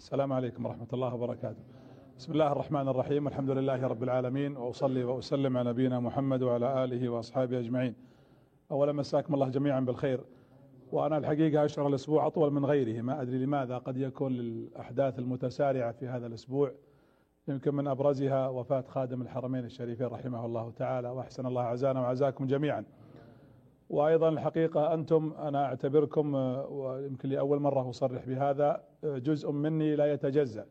السلام عليكم ورحمة الله وبركاته. بسم الله الرحمن الرحيم. الحمد لله رب العالمين. وأصلي وأسلم على نبينا محمد وعلى آله وأصحابه أجمعين. أولا مساكم الله جميعا بالخير. وأنا الحقيقة أشعر الأسبوع أطول من غيره. ما أدري لماذا قد يكون للأحداث المتسارعة في هذا الأسبوع. يمكن من أبرزها وفاة خادم الحرمين الشريفين رحمه الله تعالى. وأحسن الله عزانا وعزاكم جميعا. وأيضا الحقيقة أنتم أنا أعتبركم ويمكن لأول مرة أصرح بهذا جزء مني لا يتجزأ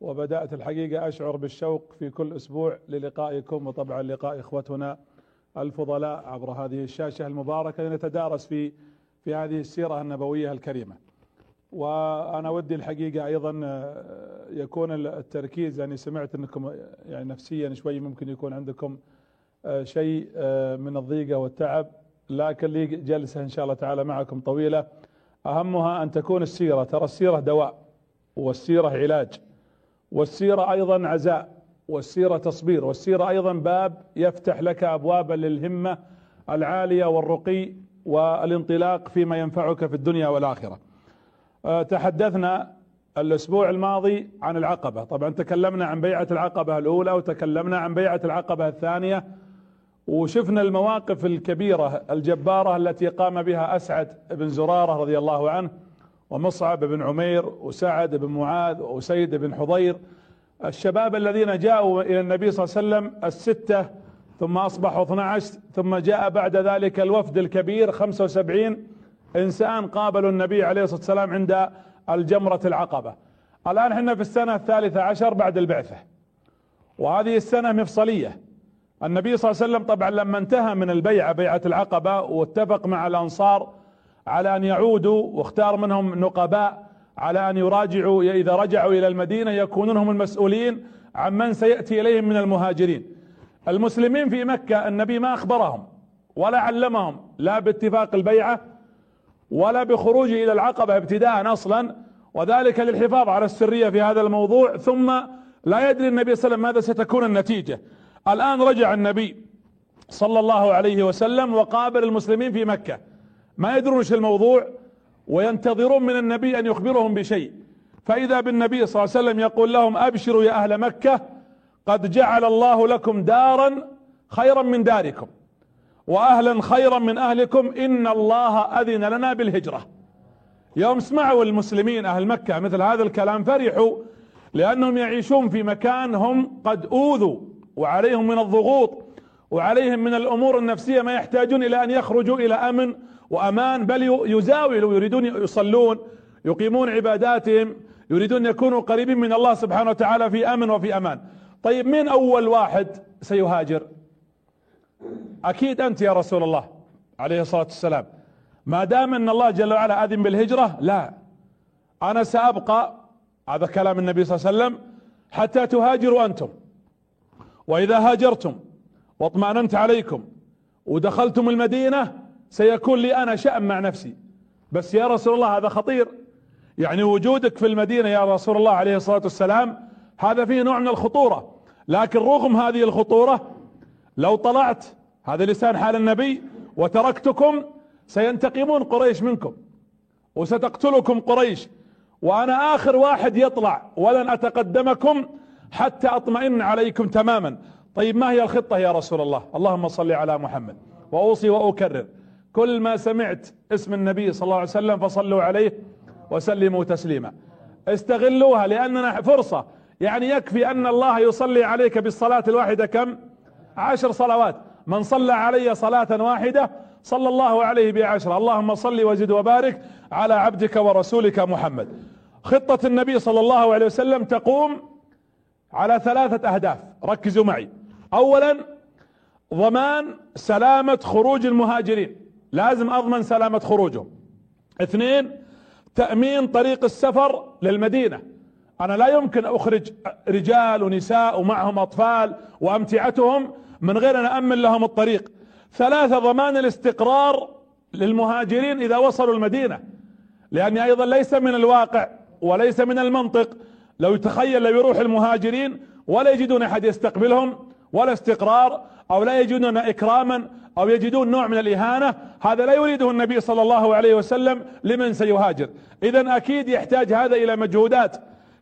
وبدأت الحقيقة أشعر بالشوق في كل أسبوع للقائكم وطبعا لقاء إخوتنا الفضلاء عبر هذه الشاشة المباركة لنتدارس في في هذه السيرة النبوية الكريمة. وأنا ودي الحقيقة أيضا يكون التركيز يعني سمعت أنكم يعني نفسيا شوي ممكن يكون عندكم شيء من الضيقة والتعب لكن لي جلسة إن شاء الله تعالى معكم طويلة أهمها أن تكون السيرة ترى السيرة دواء والسيرة علاج والسيرة أيضا عزاء والسيرة تصبير والسيرة أيضا باب يفتح لك أبوابا للهمة العالية والرقي والانطلاق فيما ينفعك في الدنيا والآخرة. تحدثنا الأسبوع الماضي عن العقبة. طبعا تكلمنا عن بيعة العقبة الأولى وتكلمنا عن بيعة العقبة الثانية. وشفنا المواقف الكبيرة الجبارة التي قام بها أسعد بن زرارة رضي الله عنه ومصعب بن عمير وسعد بن معاذ وسيد بن حضير الشباب الذين جاءوا إلى النبي صلى الله عليه وسلم الستة ثم أصبحوا 12 ثم جاء بعد ذلك الوفد الكبير 75 إنسان قابلوا النبي عليه الصلاة والسلام عند الجمرة العقبة. الآن إحنا في السنة الثالثة عشر بعد البعثة وهذه السنة مفصلية. النبي صلى الله عليه وسلم طبعا لما انتهى من البيعة بيعة العقبة واتفق مع الأنصار على أن يعودوا واختار منهم نقباء على أن يراجعوا إذا رجعوا إلى المدينة يكونون هم المسؤولين عن من سيأتي إليهم من المهاجرين. المسلمين في مكة النبي ما أخبرهم ولا علمهم لا باتفاق البيعة ولا بخروجه إلى العقبة ابتداء أصلا وذلك للحفاظ على السرية في هذا الموضوع ثم لا يدري النبي صلى الله عليه وسلم ماذا ستكون النتيجة. الآن رجع النبي صلى الله عليه وسلم وقابل المسلمين في مكة. ما يدرون إيش الموضوع؟ وينتظرون من النبي أن يخبرهم بشيء. فإذا بالنبي صلى الله عليه وسلم يقول لهم أبشروا يا أهل مكة قد جعل الله لكم دارا خيرا من داركم وأهلا خيرا من أهلكم. إن الله أذن لنا بالهجرة. يوم سمعوا المسلمين أهل مكة مثل هذا الكلام فرحوا لأنهم يعيشون في مكان هم قد أوذوا. وعليهم من الضغوط وعليهم من الأمور النفسية ما يحتاجون إلى أن يخرجوا إلى أمن وأمان بل يزاولوا يريدون يصلون يقيمون عباداتهم يريدون يكونوا قريبين من الله سبحانه وتعالى في أمن وفي أمان. طيب مين أول واحد سيهاجر؟ أكيد أنت يا رسول الله عليه الصلاة والسلام. ما دام أن الله جل وعلا آذن بالهجرة لا. أنا سأبقى هذا كلام النبي صلى الله عليه وسلم حتى تهاجروا أنتم. وإذا هاجرتم واطمأننت عليكم ودخلتم المدينة سيكون لي أنا شأن مع نفسي. بس يا رسول الله هذا خطير. يعني وجودك في المدينة يا رسول الله عليه الصلاة والسلام هذا فيه نوع من الخطورة. لكن رغم هذه الخطورة لو طلعت هذا لسان حال النبي وتركتكم سينتقمون قريش منكم وستقتلكم قريش. وأنا آخر واحد يطلع ولن أتقدمكم حتى أطمئن عليكم تماما. طيب ما هي الخطة يا رسول الله؟ اللهم صل على محمد. وأوصي وأكرر. كل ما سمعت اسم النبي صلى الله عليه وسلم فصلوا عليه وسلموا تسليما. استغلوها لأننا فرصة. يعني يكفي أن الله يصلي عليك بالصلاة الواحدة كم؟ عشر صلوات. من صلى علي صلاة واحدة صلى الله عليه بعشرة. اللهم صل وزد وبارك على عبدك ورسولك محمد. خطة النبي صلى الله عليه وسلم تقوم على ثلاثة أهداف. ركزوا معي. اولا ضمان سلامة خروج المهاجرين. لازم أضمن سلامة خروجهم. اثنين تأمين طريق السفر للمدينة. أنا لا يمكن أخرج رجال ونساء ومعهم أطفال وأمتعتهم من غير أن امن لهم الطريق. ثلاثة ضمان الاستقرار للمهاجرين إذا وصلوا المدينة. لأني أيضا ليس من الواقع وليس من المنطق لو يتخيل لو يروح المهاجرين ولا يجدون أحد يستقبلهم ولا استقرار أو لا يجدون إكراما أو يجدون نوع من الإهانة هذا لا يريده النبي صلى الله عليه وسلم لمن سيهاجر. اذا أكيد يحتاج هذا إلى مجهودات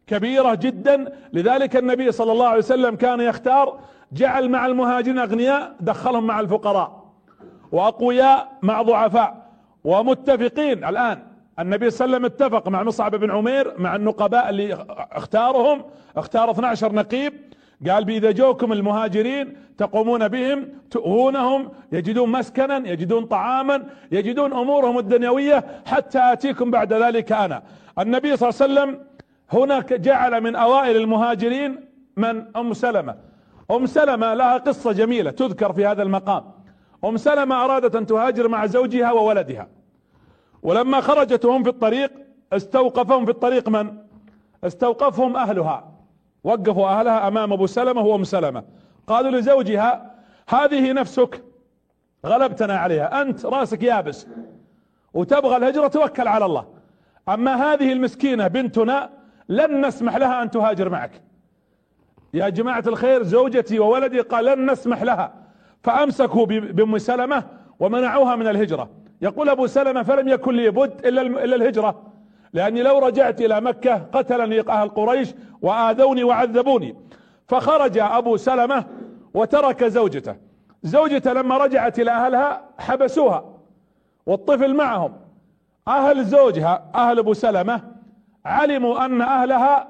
كبيرة جدا. لذلك النبي صلى الله عليه وسلم كان يختار جعل مع المهاجرين أغنياء دخلهم مع الفقراء. وأقوياء مع ضعفاء. ومتفقين الآن النبي صلى الله عليه وسلم اتفق مع مصعب بن عمير مع النقباء اللي اختارهم اختار 12 نقيب. قال بإذا جوكم المهاجرين تقومون بهم تؤهونهم يجدون مسكنا يجدون طعاما يجدون أمورهم الدنيوية حتى آتيكم بعد ذلك أنا. النبي صلى الله عليه وسلم هناك جعل من أوائل المهاجرين من أم سلمة. أم سلمة لها قصة جميلة تذكر في هذا المقام. أم سلمة أرادت أن تهاجر مع زوجها وولدها. ولما خرجت وهم في الطريق استوقفهم في الطريق من؟ استوقفهم أهلها. وقفوا أهلها أمام أبو سلمة وأم سلمة. قالوا لزوجها هذه نفسك. غلبتنا عليها. أنت راسك يابس. وتبغى الهجرة توكل على الله. أما هذه المسكينة بنتنا لن نسمح لها أن تهاجر معك. يا جماعة الخير زوجتي وولدي قال لن نسمح لها. فأمسكوا بأم سلمة ومنعوها من الهجرة. يقول أبو سلمة فلم يكن لي بد إلا إلا الهجرة لأني لو رجعت إلى مكة قتلني أهل قريش وآذوني وعذبوني. فخرج أبو سلمة وترك زوجته. زوجته لما رجعت إلى أهلها حبسوها والطفل معهم. أهل زوجها أهل أبو سلمة علموا أن أهلها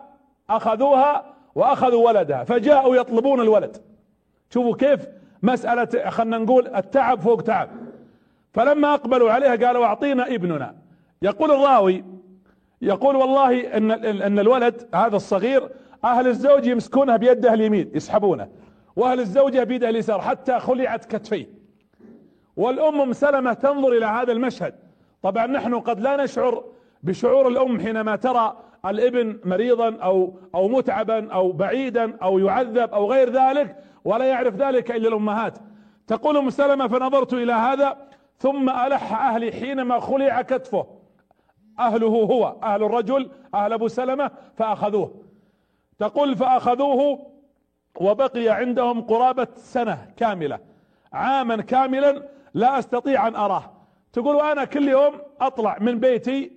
أخذوها وأخذوا ولدها فجاءوا يطلبون الولد. شوفوا كيف مسألة خلنا نقول التعب فوق تعب. فلما أقبلوا عليها قالوا أعطينا ابننا. يقول الراوي يقول والله إن إن الولد هذا الصغير أهل الزوج يمسكونه بيده اليمين يسحبونه. وأهل الزوجة بيده اليسار حتى خلعت كتفيه. والأم ام سلمة تنظر إلى هذا المشهد. طبعا نحن قد لا نشعر بشعور الأم حينما ترى الابن مريضا أو أو متعبا أو بعيدا أو يعذب أو غير ذلك ولا يعرف ذلك إلا الأمهات. تقول أم سلمة فنظرت إلى هذا ثم ألح أهلي حينما خلع كتفه. أهله هو أهل الرجل أهل أبو سلمة فأخذوه. تقول فأخذوه وبقي عندهم قرابة سنة كاملة. عاما كاملا لا أستطيع أن أراه. تقول وأنا كل يوم أطلع من بيتي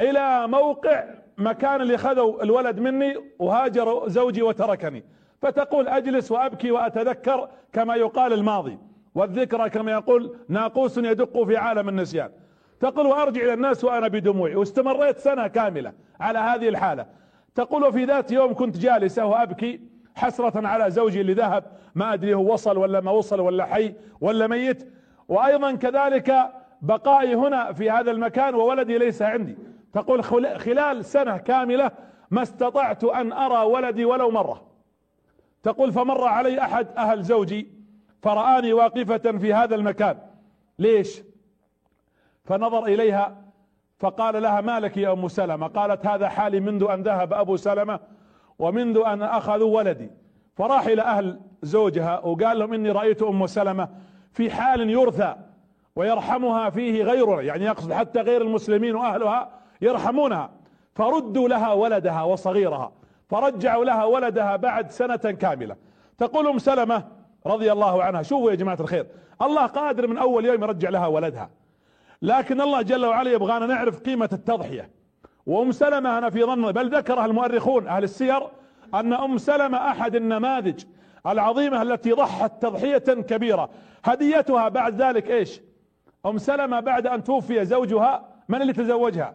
إلى موقع مكان اللي خذوا الولد مني وهاجر زوجي وتركني. فتقول أجلس وأبكي وأتذكر كما يقال الماضي. والذكرى كما يقول ناقوس يدق في عالم النسيان. تقول وأرجع إلى الناس وأنا بدموعي. واستمريت سنة كاملة على هذه الحالة. تقول وفي ذات يوم كنت جالسة وابكي حسرة على زوجي اللي ذهب. ما أدري هو وصل ولا ما وصل ولا حي ولا ميت. وأيضا كذلك بقائي هنا في هذا المكان وولدي ليس عندي. تقول خلال سنة كاملة ما استطعت أن أرى ولدي ولو مرة. تقول فمر علي أحد أهل زوجي فرآني واقفة في هذا المكان. ليش؟ فنظر إليها فقال لها ما لك يا أم سلمة؟ قالت هذا حالي منذ أن ذهب أبو سلمة ومنذ أن اخذوا ولدي. فراح إلى أهل زوجها وقال لهم إني رأيت أم سلمة في حال يرثى ويرحمها فيه غيرنا يعني يقصد حتى غير المسلمين وأهلها يرحمونها. فردوا لها ولدها وصغيرها فرجعوا لها ولدها بعد سنة كاملة. تقول أم سلمة رضي الله عنها. شوفوا يا جماعة الخير الله قادر من أول يوم يرجع لها ولدها. لكن الله جل وعلا يبغانا نعرف قيمة التضحية. وأم سلمة أنا في ظن بل ذكرها المؤرخون أهل السير أن أم سلمة أحد النماذج العظيمة التي ضحت تضحية كبيرة. هديتها بعد ذلك إيش؟ أم سلمة بعد أن توفي زوجها من اللي تزوجها؟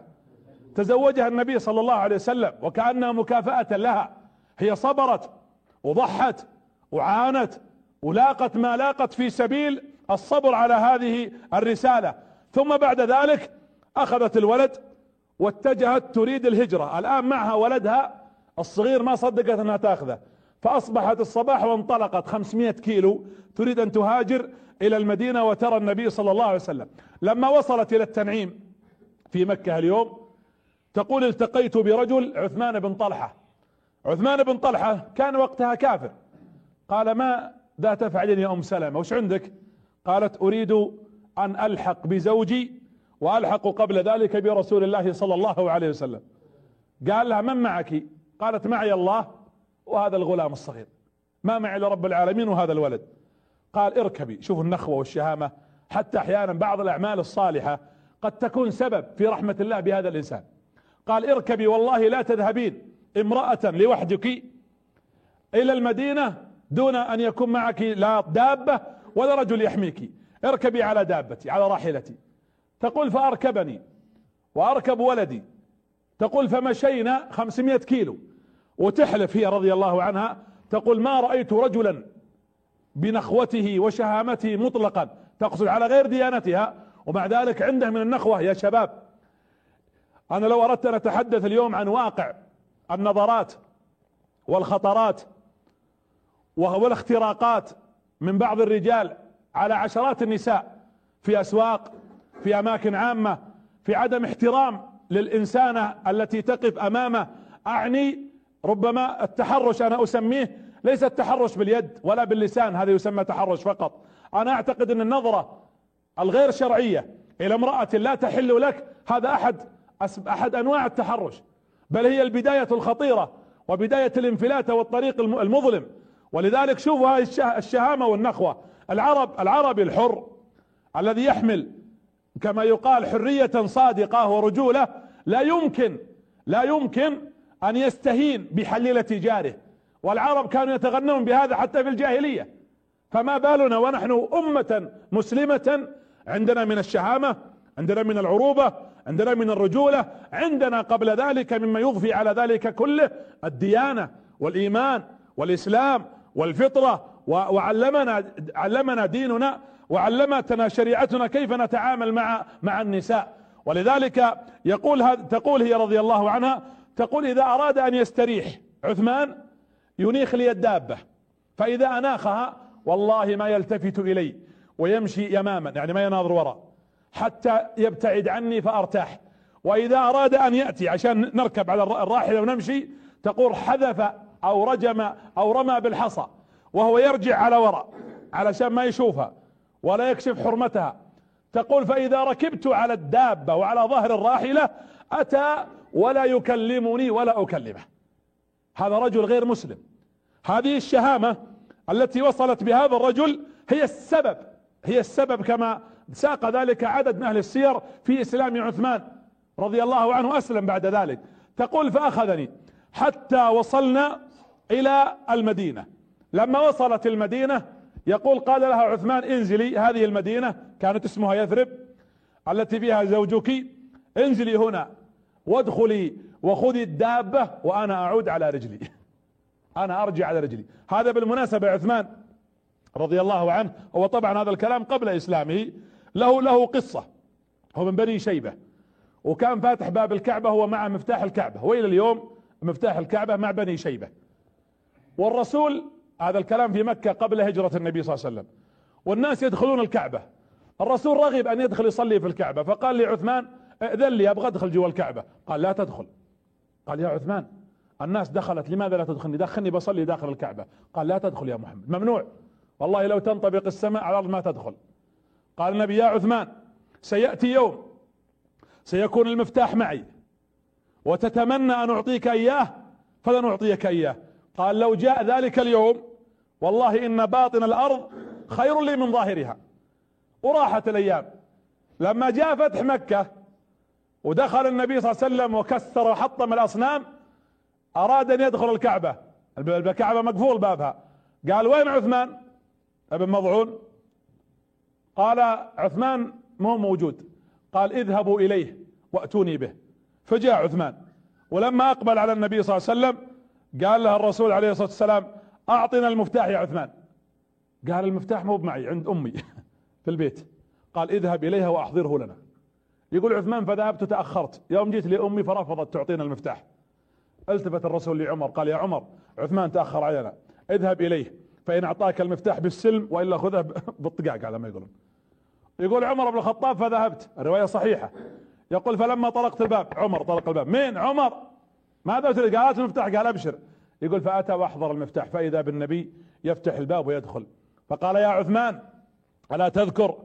تزوجها النبي صلى الله عليه وسلم وكأنها مكافأة لها. هي صبرت وضحت وعانت ولاقت ما لاقت في سبيل الصبر على هذه الرسالة. ثم بعد ذلك أخذت الولد واتجهت تريد الهجرة. الآن معها ولدها الصغير ما صدقت أنها تأخذه. فأصبحت الصباح وانطلقت 500 كيلو تريد أن تهاجر إلى المدينة وترى النبي صلى الله عليه وسلم. لما وصلت إلى التنعيم في مكة اليوم تقول التقيت برجل عثمان بن طلحة. عثمان بن طلحة كان وقتها كافر. قال ما ذا تفعلين يا أم سلمة وش عندك؟ قالت أريد أن ألحق بزوجي وألحق قبل ذلك برسول الله صلى الله عليه وسلم. قال لها من معك؟ قالت معي الله وهذا الغلام الصغير. ما معي إلا رب العالمين وهذا الولد. قال اركبي شوفوا النخوة والشهامة. حتى أحيانا بعض الأعمال الصالحة قد تكون سبب في رحمة الله بهذا الإنسان. قال اركبي والله لا تذهبين امرأة لوحدك إلى المدينة دون أن يكون معك لا دابة ولا رجل يحميك. اركبي على دابتي على راحلتي. تقول فأركبني وأركب ولدي. تقول فمشينا خمسمائة كيلو. وتحلف هي رضي الله عنها. تقول ما رأيت رجلا بنخوته وشهامته مطلقا. تقصد على غير ديانتها. ومع ذلك عنده من النخوة يا شباب. أنا لو أردت أن أتحدث اليوم عن واقع النظرات والخطرات والاختراقات من بعض الرجال على عشرات النساء في أسواق في أماكن عامة في عدم احترام للانسانة التي تقف أمامه. أعني ربما التحرش أنا أسميه ليس التحرش باليد ولا باللسان هذا يسمى تحرش فقط. أنا أعتقد أن النظرة الغير شرعية إلى امرأة لا تحل لك هذا أحد أحد أنواع التحرش. بل هي البداية الخطيرة وبداية الانفلات والطريق المظلم. ولذلك شوفوا هذه الشهامة والنخوة. العرب العربي الحر الذي يحمل كما يقال حرية صادقة ورجولة لا يمكن لا يمكن أن يستهين بحليلة جاره. والعرب كانوا يتغنون بهذا حتى في الجاهلية. فما بالنا ونحن أمة مسلمة عندنا من الشهامة عندنا من العروبة عندنا من الرجولة. عندنا قبل ذلك مما يضفي على ذلك كله الديانة والإيمان والإسلام. والفطرة وعلمنا علمنا ديننا وعلمتنا شريعتنا كيف نتعامل مع مع النساء. ولذلك يقول تقول هي رضي الله عنها تقول إذا أراد أن يستريح عثمان ينيخ لي الدابة فإذا أناخها والله ما يلتفت إلي ويمشي يماما يعني ما يناظر وراء حتى يبتعد عني فأرتاح. وإذا أراد أن يأتي عشان نركب على الراحلة ونمشي تقول حذف أو رجم أو رمى بالحصى وهو يرجع على وراء علشان ما يشوفها ولا يكشف حرمتها. تقول فإذا ركبت على الدابة وعلى ظهر الراحلة أتى ولا يكلمني ولا أكلمه. هذا رجل غير مسلم. هذه الشهامة التي وصلت بهذا الرجل هي السبب هي السبب كما ساق ذلك عدد من أهل السير في إسلام عثمان رضي الله عنه أسلم بعد ذلك. تقول فأخذني حتى وصلنا إلى المدينة. لما وصلت المدينة يقول قال لها عثمان انزلي. هذه المدينة كانت اسمها يثرب التي فيها زوجك. انزلي هنا وادخلي وخذي الدابة وأنا أعود على رجلي. أنا أرجع على رجلي. هذا بالمناسبة عثمان رضي الله عنه. هو طبعا هذا الكلام قبل إسلامه. له له قصة. هو من بني شيبة. وكان فاتح باب الكعبة هو مع مفتاح الكعبة. وإلى اليوم مفتاح الكعبة مع بني شيبة. والرسول هذا الكلام في مكة قبل هجرة النبي صلى الله عليه وسلم. والناس يدخلون الكعبة. الرسول رغب أن يدخل يصلي في الكعبة. فقال لعثمان ائذن لي أبغى أدخل جوا الكعبة. قال لا تدخل. قال يا عثمان الناس دخلت لماذا لا تدخلني؟ دخلني بصلي داخل الكعبة. قال لا تدخل يا محمد. ممنوع. والله لو تنطبق السماء على الأرض ما تدخل. قال النبي يا عثمان سيأتي يوم سيكون المفتاح معي وتتمنى أن أعطيك إياه فلن أعطيك إياه. قال لو جاء ذلك اليوم والله إن باطن الأرض خير لي من ظاهرها. وراحت الأيام. لما جاء فتح مكة ودخل النبي صلى الله عليه وسلم وكسر وحطم الأصنام أراد أن يدخل الكعبة. الكعبة مقفول بابها. قال وين عثمان؟ ابن مضعون. قال عثمان مو موجود. قال اذهبوا إليه وأتوني به. فجاء عثمان. ولما أقبل على النبي صلى الله عليه وسلم قال له الرسول عليه الصلاة والسلام أعطنا المفتاح يا عثمان. قال المفتاح مو معي عند أمي في البيت. قال اذهب إليها وأحضره لنا. يقول عثمان فذهبت تأخرت. يوم جيت لأمي فرفضت تعطينا المفتاح. التفت الرسول لعمر قال يا عمر عثمان تأخر علينا. اذهب إليه فإن أعطاك المفتاح بالسلم وإلا خذه بالطقاق على ما يقولون. يقول عمر بن الخطاب فذهبت. الرواية صحيحة. يقول فلما طرقت الباب عمر طرق الباب. مين؟ عمر. ماذا قال هات المفتاح قال أبشر. يقول فأتى وأحضر المفتاح فإذا بالنبي يفتح الباب ويدخل. فقال يا عثمان ألا تذكر؟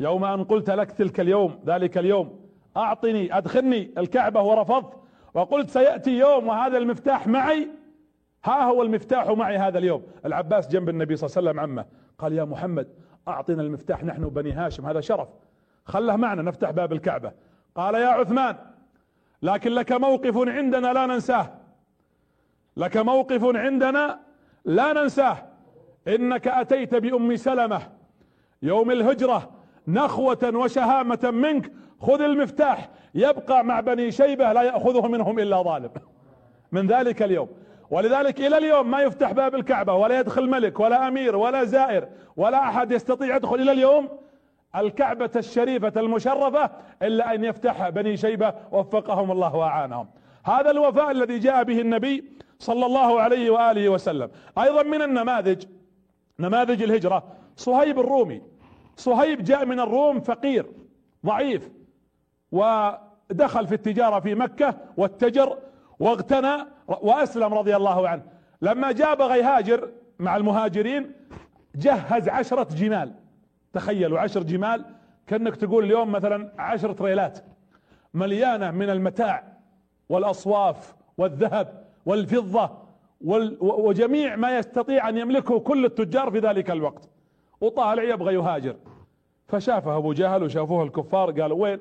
يوم أن قلت لك تلك اليوم ذلك اليوم أعطني أدخلني الكعبة ورفضت. وقلت سيأتي يوم وهذا المفتاح معي. ها هو المفتاح معي هذا اليوم. العباس جنب النبي صلى الله عليه وسلم عمه. قال يا محمد أعطنا المفتاح نحن بني هاشم هذا شرف. خله معنا نفتح باب الكعبة. قال يا عثمان لكن لك موقف عندنا لا ننساه. لك موقف عندنا لا ننساه. إنك أتيت بأم سلمة يوم الهجرة نخوة وشهامة منك. خذ المفتاح يبقى مع بني شيبة لا يأخذه منهم إلا ظالم. من ذلك اليوم. ولذلك إلى اليوم ما يفتح باب الكعبة ولا يدخل ملك ولا أمير ولا زائر ولا أحد يستطيع يدخل. إلى اليوم الكعبة الشريفة المشرفة إلا أن يفتحها بني شيبة وفقهم الله وأعانهم. هذا الوفاء الذي جاء به النبي صلى الله عليه وآله وسلم. أيضا من النماذج نماذج الهجرة. صهيب الرومي. صهيب جاء من الروم فقير ضعيف ودخل في التجارة في مكة واتجر واغتنى وأسلم رضي الله عنه. لما جاء بغى يهاجر مع المهاجرين جهز عشرة جمال تخيلوا عشر جمال كأنك تقول اليوم مثلا عشر تريلات مليانة من المتاع والأصواف والذهب والفضة وجميع ما يستطيع أن يملكه كل التجار في ذلك الوقت. وطالع يبغى يهاجر. فشافه أبو جهل وشافوه الكفار قالوا وين؟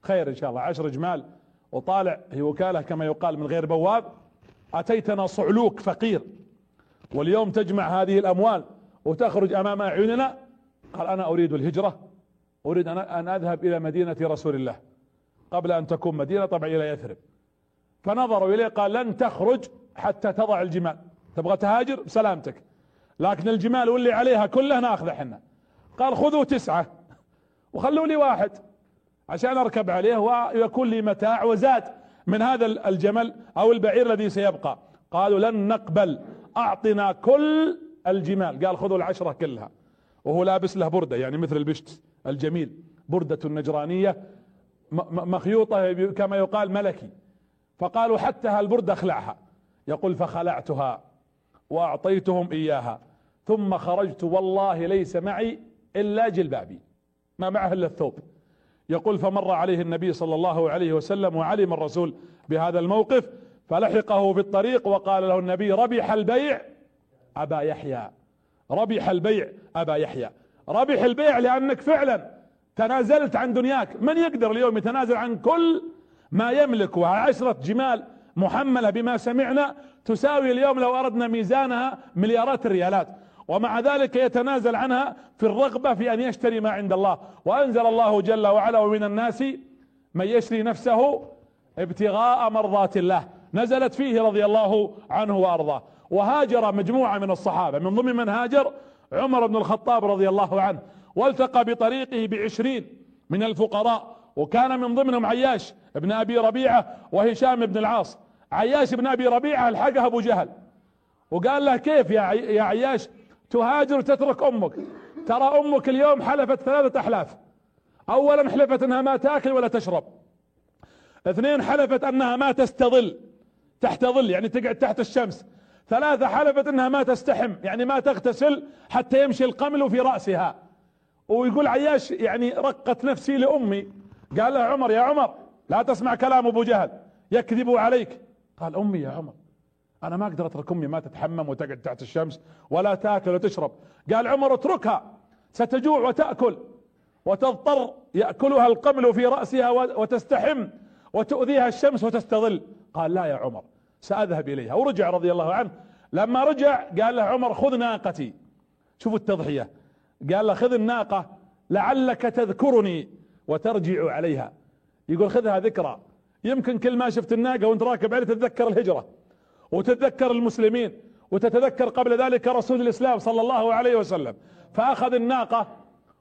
خير إن شاء الله عشر جمال. وطالع هي وكالة كما يقال من غير بواب. أتيتنا صعلوك فقير. واليوم تجمع هذه الأموال وتخرج أمام أعيننا. قال أنا أريد الهجرة أريد أن أذهب إلى مدينة رسول الله قبل أن تكون مدينة طبعا إلى يثرب. فنظروا إليه قال لن تخرج حتى تضع الجمال. تبغى تهاجر؟ بسلامتك. لكن الجمال واللي عليها كلها ناخذه إحنا قال خذوا تسعة وخلوا لي واحد عشان أركب عليه ويكون لي متاع وزاد من هذا الجمل أو البعير الذي سيبقى. قالوا لن نقبل أعطنا كل الجمال. قال خذوا العشرة كلها. وهو لابس له بردة يعني مثل البشت الجميل بردة النجرانية مخيوطة كما يقال ملكي. فقالوا حتى هالبردة أخلعها. يقول فخلعتها وأعطيتهم إياها. ثم خرجت والله ليس معي إلا جلبابي. ما معه إلا الثوب. يقول فمر عليه النبي صلى الله عليه وسلم وعلم الرسول بهذا الموقف فلحقه في الطريق وقال له النبي ربح البيع أبا يحيى. ربح البيع أبا يحيى. ربح البيع لأنك فعلا تنازلت عن دنياك. من يقدر اليوم يتنازل عن كل ما يملك؟ وعشرة جمال محملة بما سمعنا تساوي اليوم لو أردنا ميزانها مليارات الريالات. ومع ذلك يتنازل عنها في الرغبة في أن يشتري ما عند الله. وأنزل الله جل وعلا ومن الناس من يشري نفسه ابتغاء مرضات الله. نزلت فيه رضي الله عنه وأرضاه. وهاجر مجموعة من الصحابة. من ضمن من هاجر عمر بن الخطاب رضي الله عنه. والتقى بطريقه بعشرين من الفقراء. وكان من ضمنهم عياش ابن أبي ربيعة وهشام بن العاص. عياش بن أبي ربيعة ألحقه أبو جهل. وقال له كيف يا يا عياش؟ تهاجر وتترك أمك. ترى أمك اليوم حلفت ثلاثة أحلاف. اولا حلفت أنها ما تأكل ولا تشرب. اثنين حلفت أنها ما تستظل. تحت ظل يعني تقعد تحت الشمس. ثلاثة حلفت إنها ما تستحم يعني ما تغتسل حتى يمشي القمل في رأسها. ويقول عياش يعني رقت نفسي لأمي. قال له عمر يا عمر لا تسمع كلام أبو جهل يكذب عليك. قال أمي يا عمر أنا ما أقدر أترك أمي ما تتحمم وتقعد تحت الشمس ولا تأكل وتشرب. قال عمر اتركها ستجوع وتأكل وتضطر يأكلها القمل في رأسها وتستحم وتؤذيها الشمس وتستظل. قال لا يا عمر سأذهب إليها. ورجع رضي الله عنه. لما رجع قال له عمر خذ ناقتي. شوفوا التضحية. قال له خذ الناقة لعلك تذكرني وترجع عليها. يقول خذها ذكرى. يمكن كل ما شفت الناقة وانت راكب عليه تتذكر الهجرة وتتذكر المسلمين وتتذكر قبل ذلك رسول الإسلام صلى الله عليه وسلم. فأخذ الناقة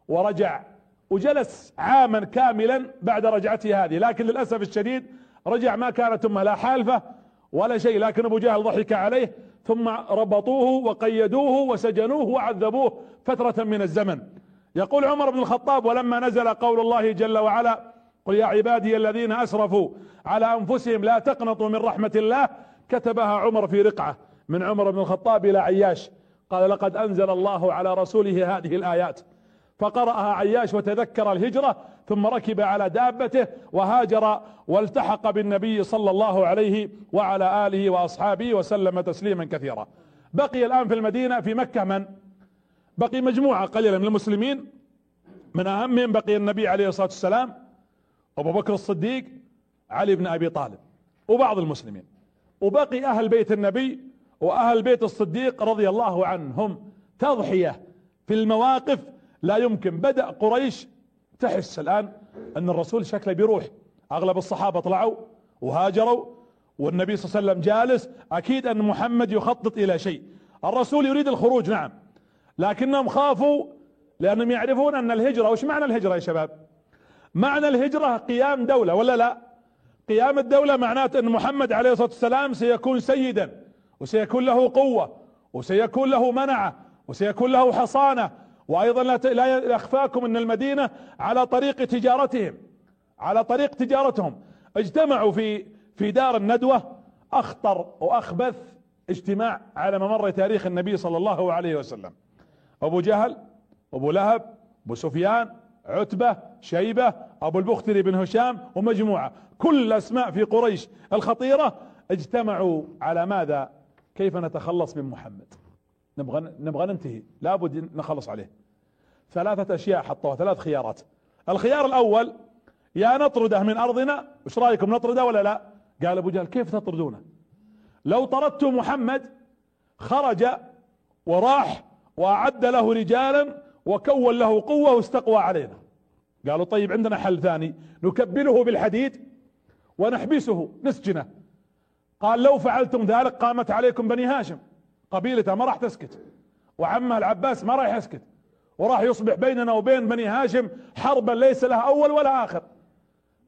ورجع وجلس عاما كاملا بعد رجعته هذه. لكن للأسف الشديد رجع ما كانت أمه لا حالفة ولا شيء لكن أبو جهل ضحك عليه ثم ربطوه وقيدوه وسجنوه وعذبوه فترة من الزمن. يقول عمر بن الخطاب ولما نزل قول الله جل وعلا قل يا عبادي الذين أسرفوا على أنفسهم لا تقنطوا من رحمة الله كتبها عمر في رقعة من عمر بن الخطاب إلى عياش. قال لقد أنزل الله على رسوله هذه الآيات. فقرأها عياش وتذكر الهجرة ثم ركب على دابته وهاجر والتحق بالنبي صلى الله عليه وعلى آله وأصحابه وسلم تسليما كثيرا. بقي الآن في المدينة في مكة من؟ بقي مجموعة قليلة من المسلمين من أهمهم بقي النبي عليه الصلاة والسلام أبو بكر الصديق علي بن أبي طالب وبعض المسلمين. وبقي أهل بيت النبي وأهل بيت الصديق رضي الله عنهم تضحية في المواقف لا يمكن. بدأ قريش تحس الآن أن الرسول شكله بيروح. أغلب الصحابة طلعوا وهاجروا والنبي صلى الله عليه وسلم جالس. أكيد أن محمد يخطط إلى شيء. الرسول يريد الخروج نعم. لكنهم خافوا لأنهم يعرفون أن الهجرة وش معنى الهجرة يا شباب؟ معنى الهجرة قيام دولة ولا لا؟ قيام الدولة معناته أن محمد عليه الصلاة والسلام سيكون سيدا وسيكون له قوة وسيكون له منعة وسيكون له حصانة وأيضا لا يخفاكم إن المدينة على طريق تجارتهم على طريق تجارتهم. اجتمعوا في في دار الندوة أخطر وأخبث اجتماع على ممر تاريخ النبي صلى الله عليه وسلم. أبو جهل أبو لهب أبو سفيان عتبة شيبة أبو البختري بن هشام ومجموعة. كل اسماء في قريش الخطيرة اجتمعوا على ماذا؟ كيف نتخلص من محمد؟ نبغى نبغى ننتهي. لابد نخلص عليه. ثلاثة أشياء حطوها ثلاث خيارات. الخيار الأول يا نطرده من أرضنا وش رأيكم نطرده ولا لا؟ قال أبو جهل كيف تطردونه؟ لو طردتم محمد خرج وراح وأعد له رجالا وكون له قوة واستقوى علينا. قالوا طيب عندنا حل ثاني. نكبله بالحديد ونحبسه نسجنه. قال لو فعلتم ذلك قامت عليكم بني هاشم. قبيلته ما راح تسكت وعمه العباس ما راح يسكت وراح يصبح بيننا وبين بني هاشم حربا ليس لها أول ولا آخر.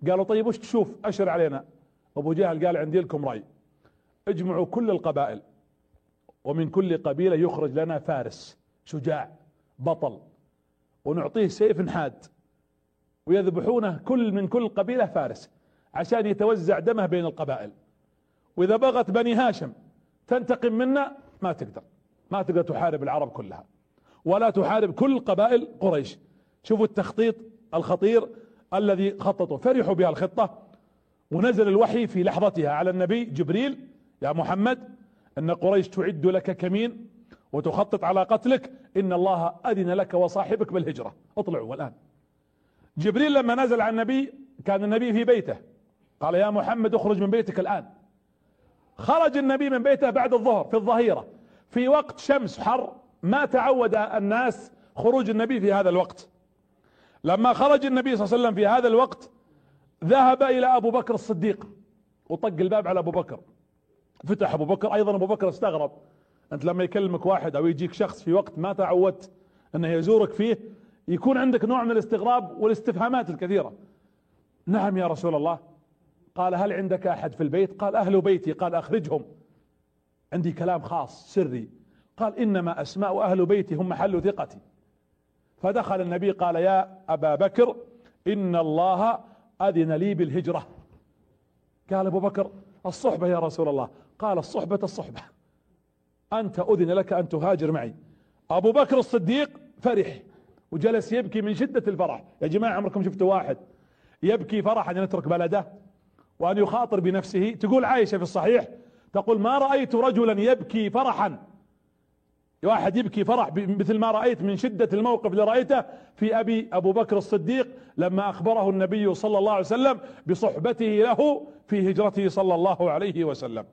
قالوا طيب وش تشوف؟ أشر علينا. أبو جهل قال عندي لكم رأي. اجمعوا كل القبائل ومن كل قبيلة يخرج لنا فارس شجاع بطل ونعطيه سيف حاد ويذبحونه كل من كل قبيلة فارس عشان يتوزع دمه بين القبائل. وإذا بغت بني هاشم تنتقم منا ما تقدر. ما تقدر تحارب العرب كلها. ولا تحارب كل قبائل قريش. شوفوا التخطيط الخطير الذي خططوا. فرحوا بها الخطة ونزل الوحي في لحظتها على النبي جبريل. يا محمد إن قريش تعد لك كمين وتخطط على قتلك إن الله أذن لك وصاحبك بالهجرة. اطلعوا الآن. جبريل لما نزل على النبي كان النبي في بيته. قال يا محمد اخرج من بيتك الآن. خرج النبي من بيته بعد الظهر في الظهيرة. في وقت شمس حر ما تعود الناس خروج النبي في هذا الوقت. لما خرج النبي صلى الله عليه وسلم في هذا الوقت ذهب إلى أبو بكر الصديق. وطق الباب على أبو بكر. فتح أبو بكر أيضا أبو بكر استغرب. أنت لما يكلمك واحد أو يجيك شخص في وقت ما تعودت أنه يزورك فيه يكون عندك نوع من الاستغراب والاستفهامات الكثيرة. نعم يا رسول الله قال هل عندك أحد في البيت؟ قال أهل بيتي. قال أخرجهم. عندي كلام خاص سري. قال إنما أسماء أهل بيتي هم محل ثقتي. فدخل النبي قال يا أبا بكر إن الله أذن لي بالهجرة. قال أبو بكر الصحبة يا رسول الله. قال الصحبة الصحبة. أنت أذن لك أن تهاجر معي. أبو بكر الصديق فرح وجلس يبكي من شدة الفرح. يا جماعة عمركم شفتوا واحد؟ يبكي فرحا أن يترك بلده. وأن يخاطر بنفسه. تقول عائشة في الصحيح تقول ما رأيت رجلا يبكي فرحا. واحد يبكي فرح مثل ما رأيت من شدة الموقف اللي رأيته في أبي أبو بكر الصديق لما أخبره النبي صلى الله عليه وسلم بصحبته له في هجرته صلى الله عليه وسلم.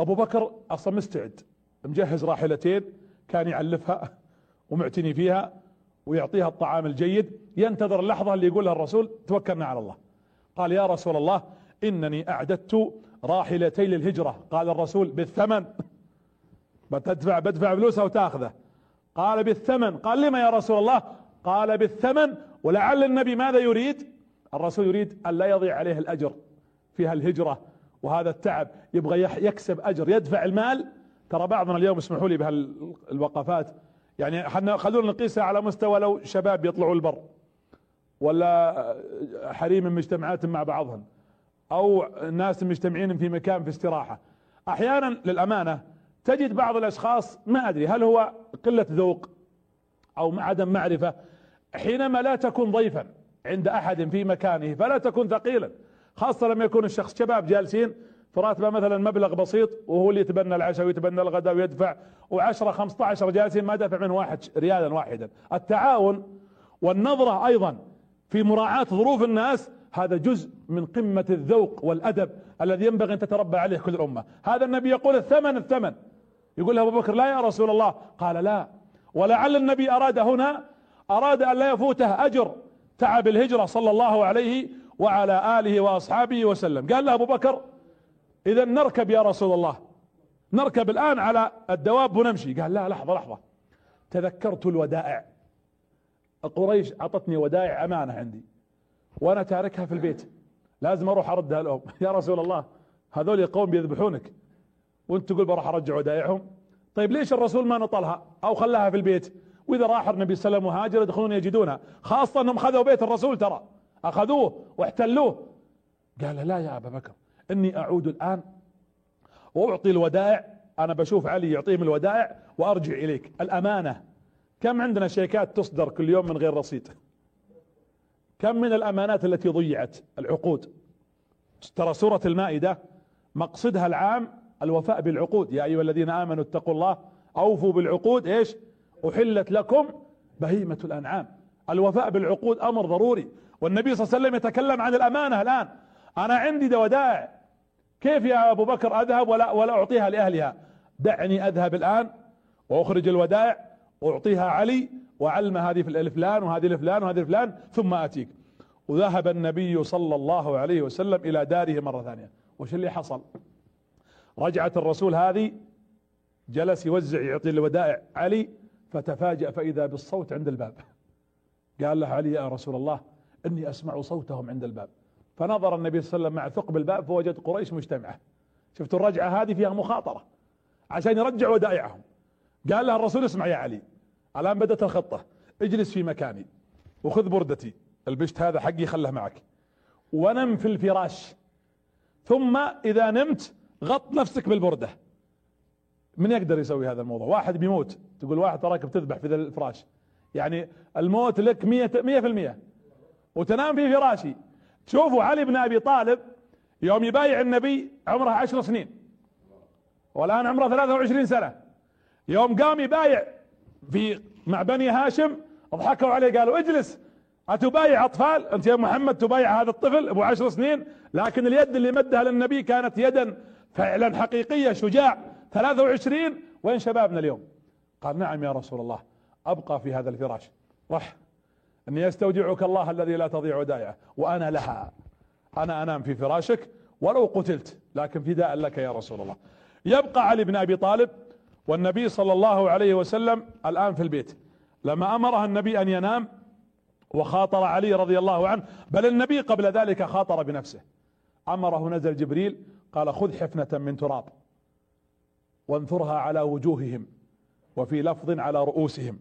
أبو بكر أصلا مستعد مجهز راحلتين كان يعلفها ومعتني فيها ويعطيها الطعام الجيد. ينتظر اللحظة اللي يقولها الرسول توكلنا على الله. قال يا رسول الله إنني أعددت راحلتي للهجرة. قال الرسول بالثمن. بتدفع بدفع فلوسها وتأخذه. قال بالثمن. قال لما يا رسول الله؟ قال بالثمن. ولعل النبي ماذا يريد؟ الرسول يريد أن لا يضيع عليه الأجر في هالهجرة وهذا التعب. يبغى يكسب أجر يدفع المال. ترى بعضنا اليوم اسمحوا لي بهالوقفات. يعني إحنا خلونا نقيسها على مستوى لو شباب يطلعوا البر. ولا حريم مجتمعات مع بعضهم. أو ناس مجتمعين في مكان في استراحة. أحيانا للأمانة تجد بعض الأشخاص ما أدري هل هو قلة ذوق أو عدم معرفة حينما لا تكون ضيفا عند أحد في مكانه فلا تكون ثقيلا خاصة لما يكون الشخص شباب جالسين في راتبه مثلا مبلغ بسيط وهو اللي يتبنى العشاء ويتبنى الغداء ويدفع و10 15 جالسين ما دفع منه واحد ريالا واحدا. التعاون والنظرة أيضا في مراعاة ظروف الناس هذا جزء من قمة الذوق والأدب الذي ينبغي أن تتربى عليه كل الأمة. هذا النبي يقول الثمن الثمن. يقول له أبو بكر لا يا رسول الله. قال لا. ولعل النبي أراد هنا أراد أن لا يفوته أجر تعب الهجرة صلى الله عليه وعلى آله وأصحابه وسلم. قال له أبو بكر إذا نركب يا رسول الله نركب الآن على الدواب ونمشي. قال لا لحظة لحظة. تذكرت الودائع. قريش أعطتني ودائع أمانة عندي. وأنا تاركها في البيت. لازم أروح أردها لهم يا رسول الله هذول قوم بيذبحونك. وأنت تقول بروح أرجع ودائعهم طيب ليش الرسول ما نطلها أو خلاها في البيت؟ وإذا راح النبي صلى الله عليه وسلم وهاجر يدخلون يجدونها خاصة أنهم خذوا بيت الرسول ترى. أخذوه واحتلوه. قال لا يا أبا بكر إني أعود الآن. واعطي الودائع. أنا بشوف علي يعطيهم الودائع وأرجع إليك. الأمانة. كم عندنا شيكات تصدر كل يوم من غير رصيد؟ كم من الأمانات التي ضيعت العقود؟ ترى سورة المائدة مقصدها العام الوفاء بالعقود. يا أيها الذين آمنوا اتقوا الله أوفوا بالعقود. إيش؟ أحلت لكم بهيمة الأنعام. الوفاء بالعقود أمر ضروري. والنبي صلى الله عليه وسلم يتكلم عن الأمانة الآن. أنا عندي ودائع كيف يا أبو بكر أذهب ولا ولا أعطيها لأهلها؟ دعني أذهب الآن وأخرج الودائع وأعطيها علي وعلم هذه في الفلان وهذه الفلان وهذه الفلان ثم آتيك. وذهب النبي صلى الله عليه وسلم إلى داره مرة ثانية. وش اللي حصل؟ رجعت الرسول هذه جلس يوزع يعطي الودائع علي فتفاجأ فإذا بالصوت عند الباب. قال له علي يا رسول الله إني أسمع صوتهم عند الباب. فنظر النبي صلى الله عليه وسلم مع ثقب الباب فوجد قريش مجتمعة. شفت الرجعة هذه فيها مخاطرة عشان يرجع ودائعهم. قال له الرسول اسمع يا علي. الآن بدأت الخطة. اجلس في مكاني. وخذ بردتي. البشت هذا حقي خله معك. ونم في الفراش. ثم إذا نمت غط نفسك بالبردة. من يقدر يسوي هذا الموضوع؟ واحد بيموت. تقول واحد تراك بتذبح في الفراش. يعني الموت لك مية, مية في المية. وتنام في فراشي. تشوفوا علي بن أبي طالب يوم يبايع النبي عمره عشر سنين. والآن عمره 23 سنة. يوم قام يبايع في مع بني هاشم ضحكوا عليه قالوا اجلس. أتبايع أطفال؟ أنت يا محمد تبايع هذا الطفل أبو عشر سنين لكن اليد اللي مدها للنبي كانت يدا فعلا حقيقية شجاع. 23 وين شبابنا اليوم؟ قال نعم يا رسول الله أبقى في هذا الفراش. رح. إني يستودعك الله الذي لا تضيع ودائعه وأنا لها. أنا أنام في فراشك ولو قتلت لكن فداء لك يا رسول الله. يبقى علي بن أبي طالب والنبي صلى الله عليه وسلم الآن في البيت. لما أمره النبي أن ينام وخاطر علي رضي الله عنه بل النبي قبل ذلك خاطر بنفسه. أمره نزل جبريل قال خذ حفنة من تراب وانثرها على وجوههم وفي لفظ على رؤوسهم.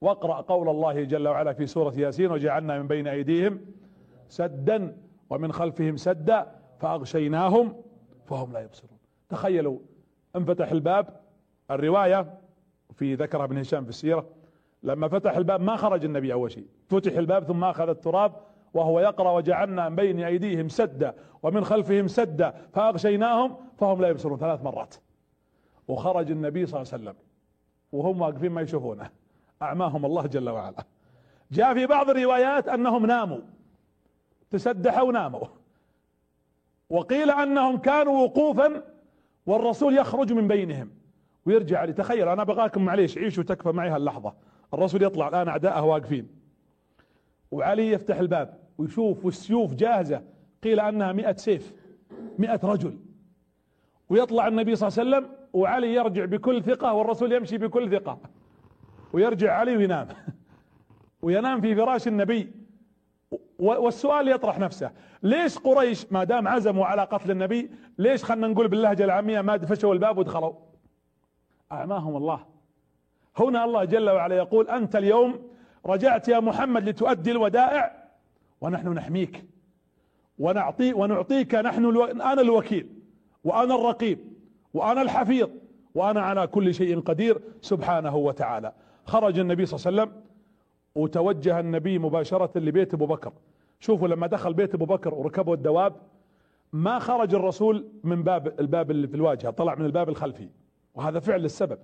واقرأ قول الله جل وعلا في سورة ياسين وجعلنا من بين أيديهم سدا ومن خلفهم سدا فأغشيناهم فهم لا يبصرون. تخيلوا انفتح الباب الرواية في ذكر ابن هشام في السيرة لما فتح الباب ما خرج النبي أول شيء. فتح الباب ثم أخذ التراب وهو يقرأ وجعلنا من بين أيديهم سدا ومن خلفهم سدا فأغشيناهم فهم لا يبصرون ثلاث مرات. وخرج النبي صلى الله عليه وسلم وهم واقفين ما يشوفونه. أعماهم الله جل وعلا. جاء في بعض الروايات أنهم ناموا تسدحوا وناموا. وقيل أنهم كانوا وقوفا والرسول يخرج من بينهم. ويرجع تخيل أنا بغاكم معليش عيشوا تكفى معي هاللحظة. الرسول يطلع الآن أعداءه واقفين. وعلي يفتح الباب ويشوف والسيوف جاهزة. قيل أنها مئة سيف مئة رجل. ويطلع النبي صلى الله عليه وسلم وعلي يرجع بكل ثقة والرسول يمشي بكل ثقة. ويرجع علي وينام. وينام في فراش النبي. والسؤال يطرح نفسه. ليش قريش ما دام عزموا على قتل النبي ليش خلنا نقول باللهجة العامية ما دفشوا الباب ودخلوا؟ أعماهم الله. هنا الله جل وعلا يقول أنت اليوم رجعت يا محمد لتؤدي الودائع ونحن نحميك. ونعطي ونعطيك نحن ألو... أنا الوكيل وأنا الرقيب وأنا الحفيظ وأنا على كل شيء قدير سبحانه وتعالى. خرج النبي صلى الله عليه وسلم وتوجه النبي مباشرة لبيت أبو بكر. شوفوا لما دخل بيت أبو بكر وركبوا الدواب ما خرج الرسول من باب الباب اللي في الواجهة طلع من الباب الخلفي. وهذا فعل السبب.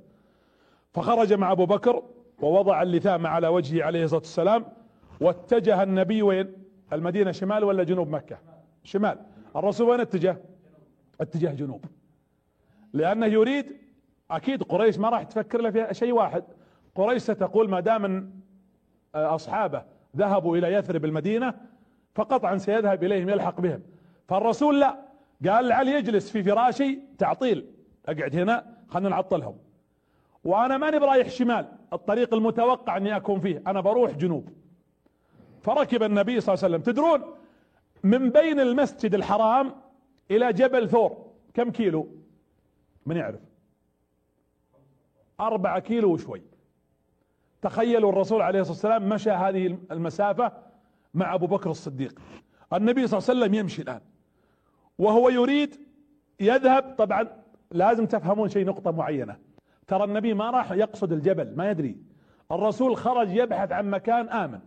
فخرج مع أبو بكر ووضع اللثام على وجهه عليه الصلاة والسلام واتجه النبي وين؟ المدينة شمال ولا جنوب مكة؟ شمال. الرسول وين اتجه؟ اتجاه جنوب. لأنه يريد أكيد قريش ما راح تفكر له في شيء واحد. قريش ستقول ما دام أصحابه ذهبوا إلى يثرب المدينة فقطعا سيذهب إليهم يلحق بهم. فالرسول لا. قال لعلي يجلس في فراشي تعطيل. أقعد هنا. خلنا نعطلهم. وأنا ماني برايح شمال الطريق المتوقع إني أكون فيه. أنا بروح جنوب. فركب النبي صلى الله عليه وسلم. تدرون من بين المسجد الحرام إلى جبل ثور. كم كيلو؟ من يعرف. أربعة كيلو وشوي. تخيلوا الرسول عليه الصلاة والسلام مشى هذه المسافة مع أبو بكر الصديق. النبي صلى الله عليه وسلم يمشي الآن. وهو يريد يذهب طبعا لازم تفهمون شيء نقطة معينة. ترى النبي ما راح يقصد الجبل ما يدري. الرسول خرج يبحث عن مكان آمن.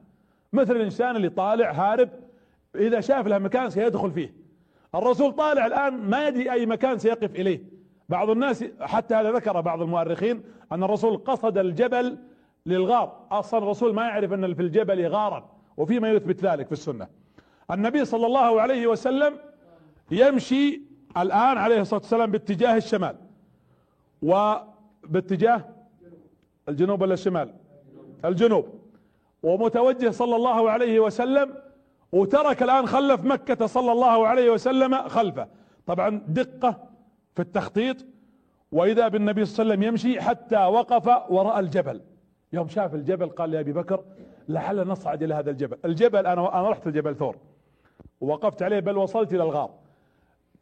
مثل الإنسان اللي طالع هارب إذا شاف له مكان سيدخل فيه. الرسول طالع الآن ما يدري أي مكان سيقف إليه. بعض الناس حتى هذا ذكر بعض المؤرخين أن الرسول قصد الجبل للغار. أصلا الرسول ما يعرف أن في الجبل غارا وفي ما يثبت ذلك في السنة. النبي صلى الله عليه وسلم يمشي الآن عليه الصلاة والسلام باتجاه الشمال. وباتجاه الجنوب ولا الشمال؟ الجنوب. ومتوجه صلى الله عليه وسلم وترك الآن خلف مكة صلى الله عليه وسلم خلفه. طبعا دقة في التخطيط وإذا بالنبي صلى الله عليه وسلم يمشي حتى وقف وراء الجبل. يوم شاف الجبل قال لأبي بكر لعل نصعد إلى هذا الجبل. الجبل أنا أنا رحت الجبل ثور. ووقفت عليه بل وصلت إلى الغار.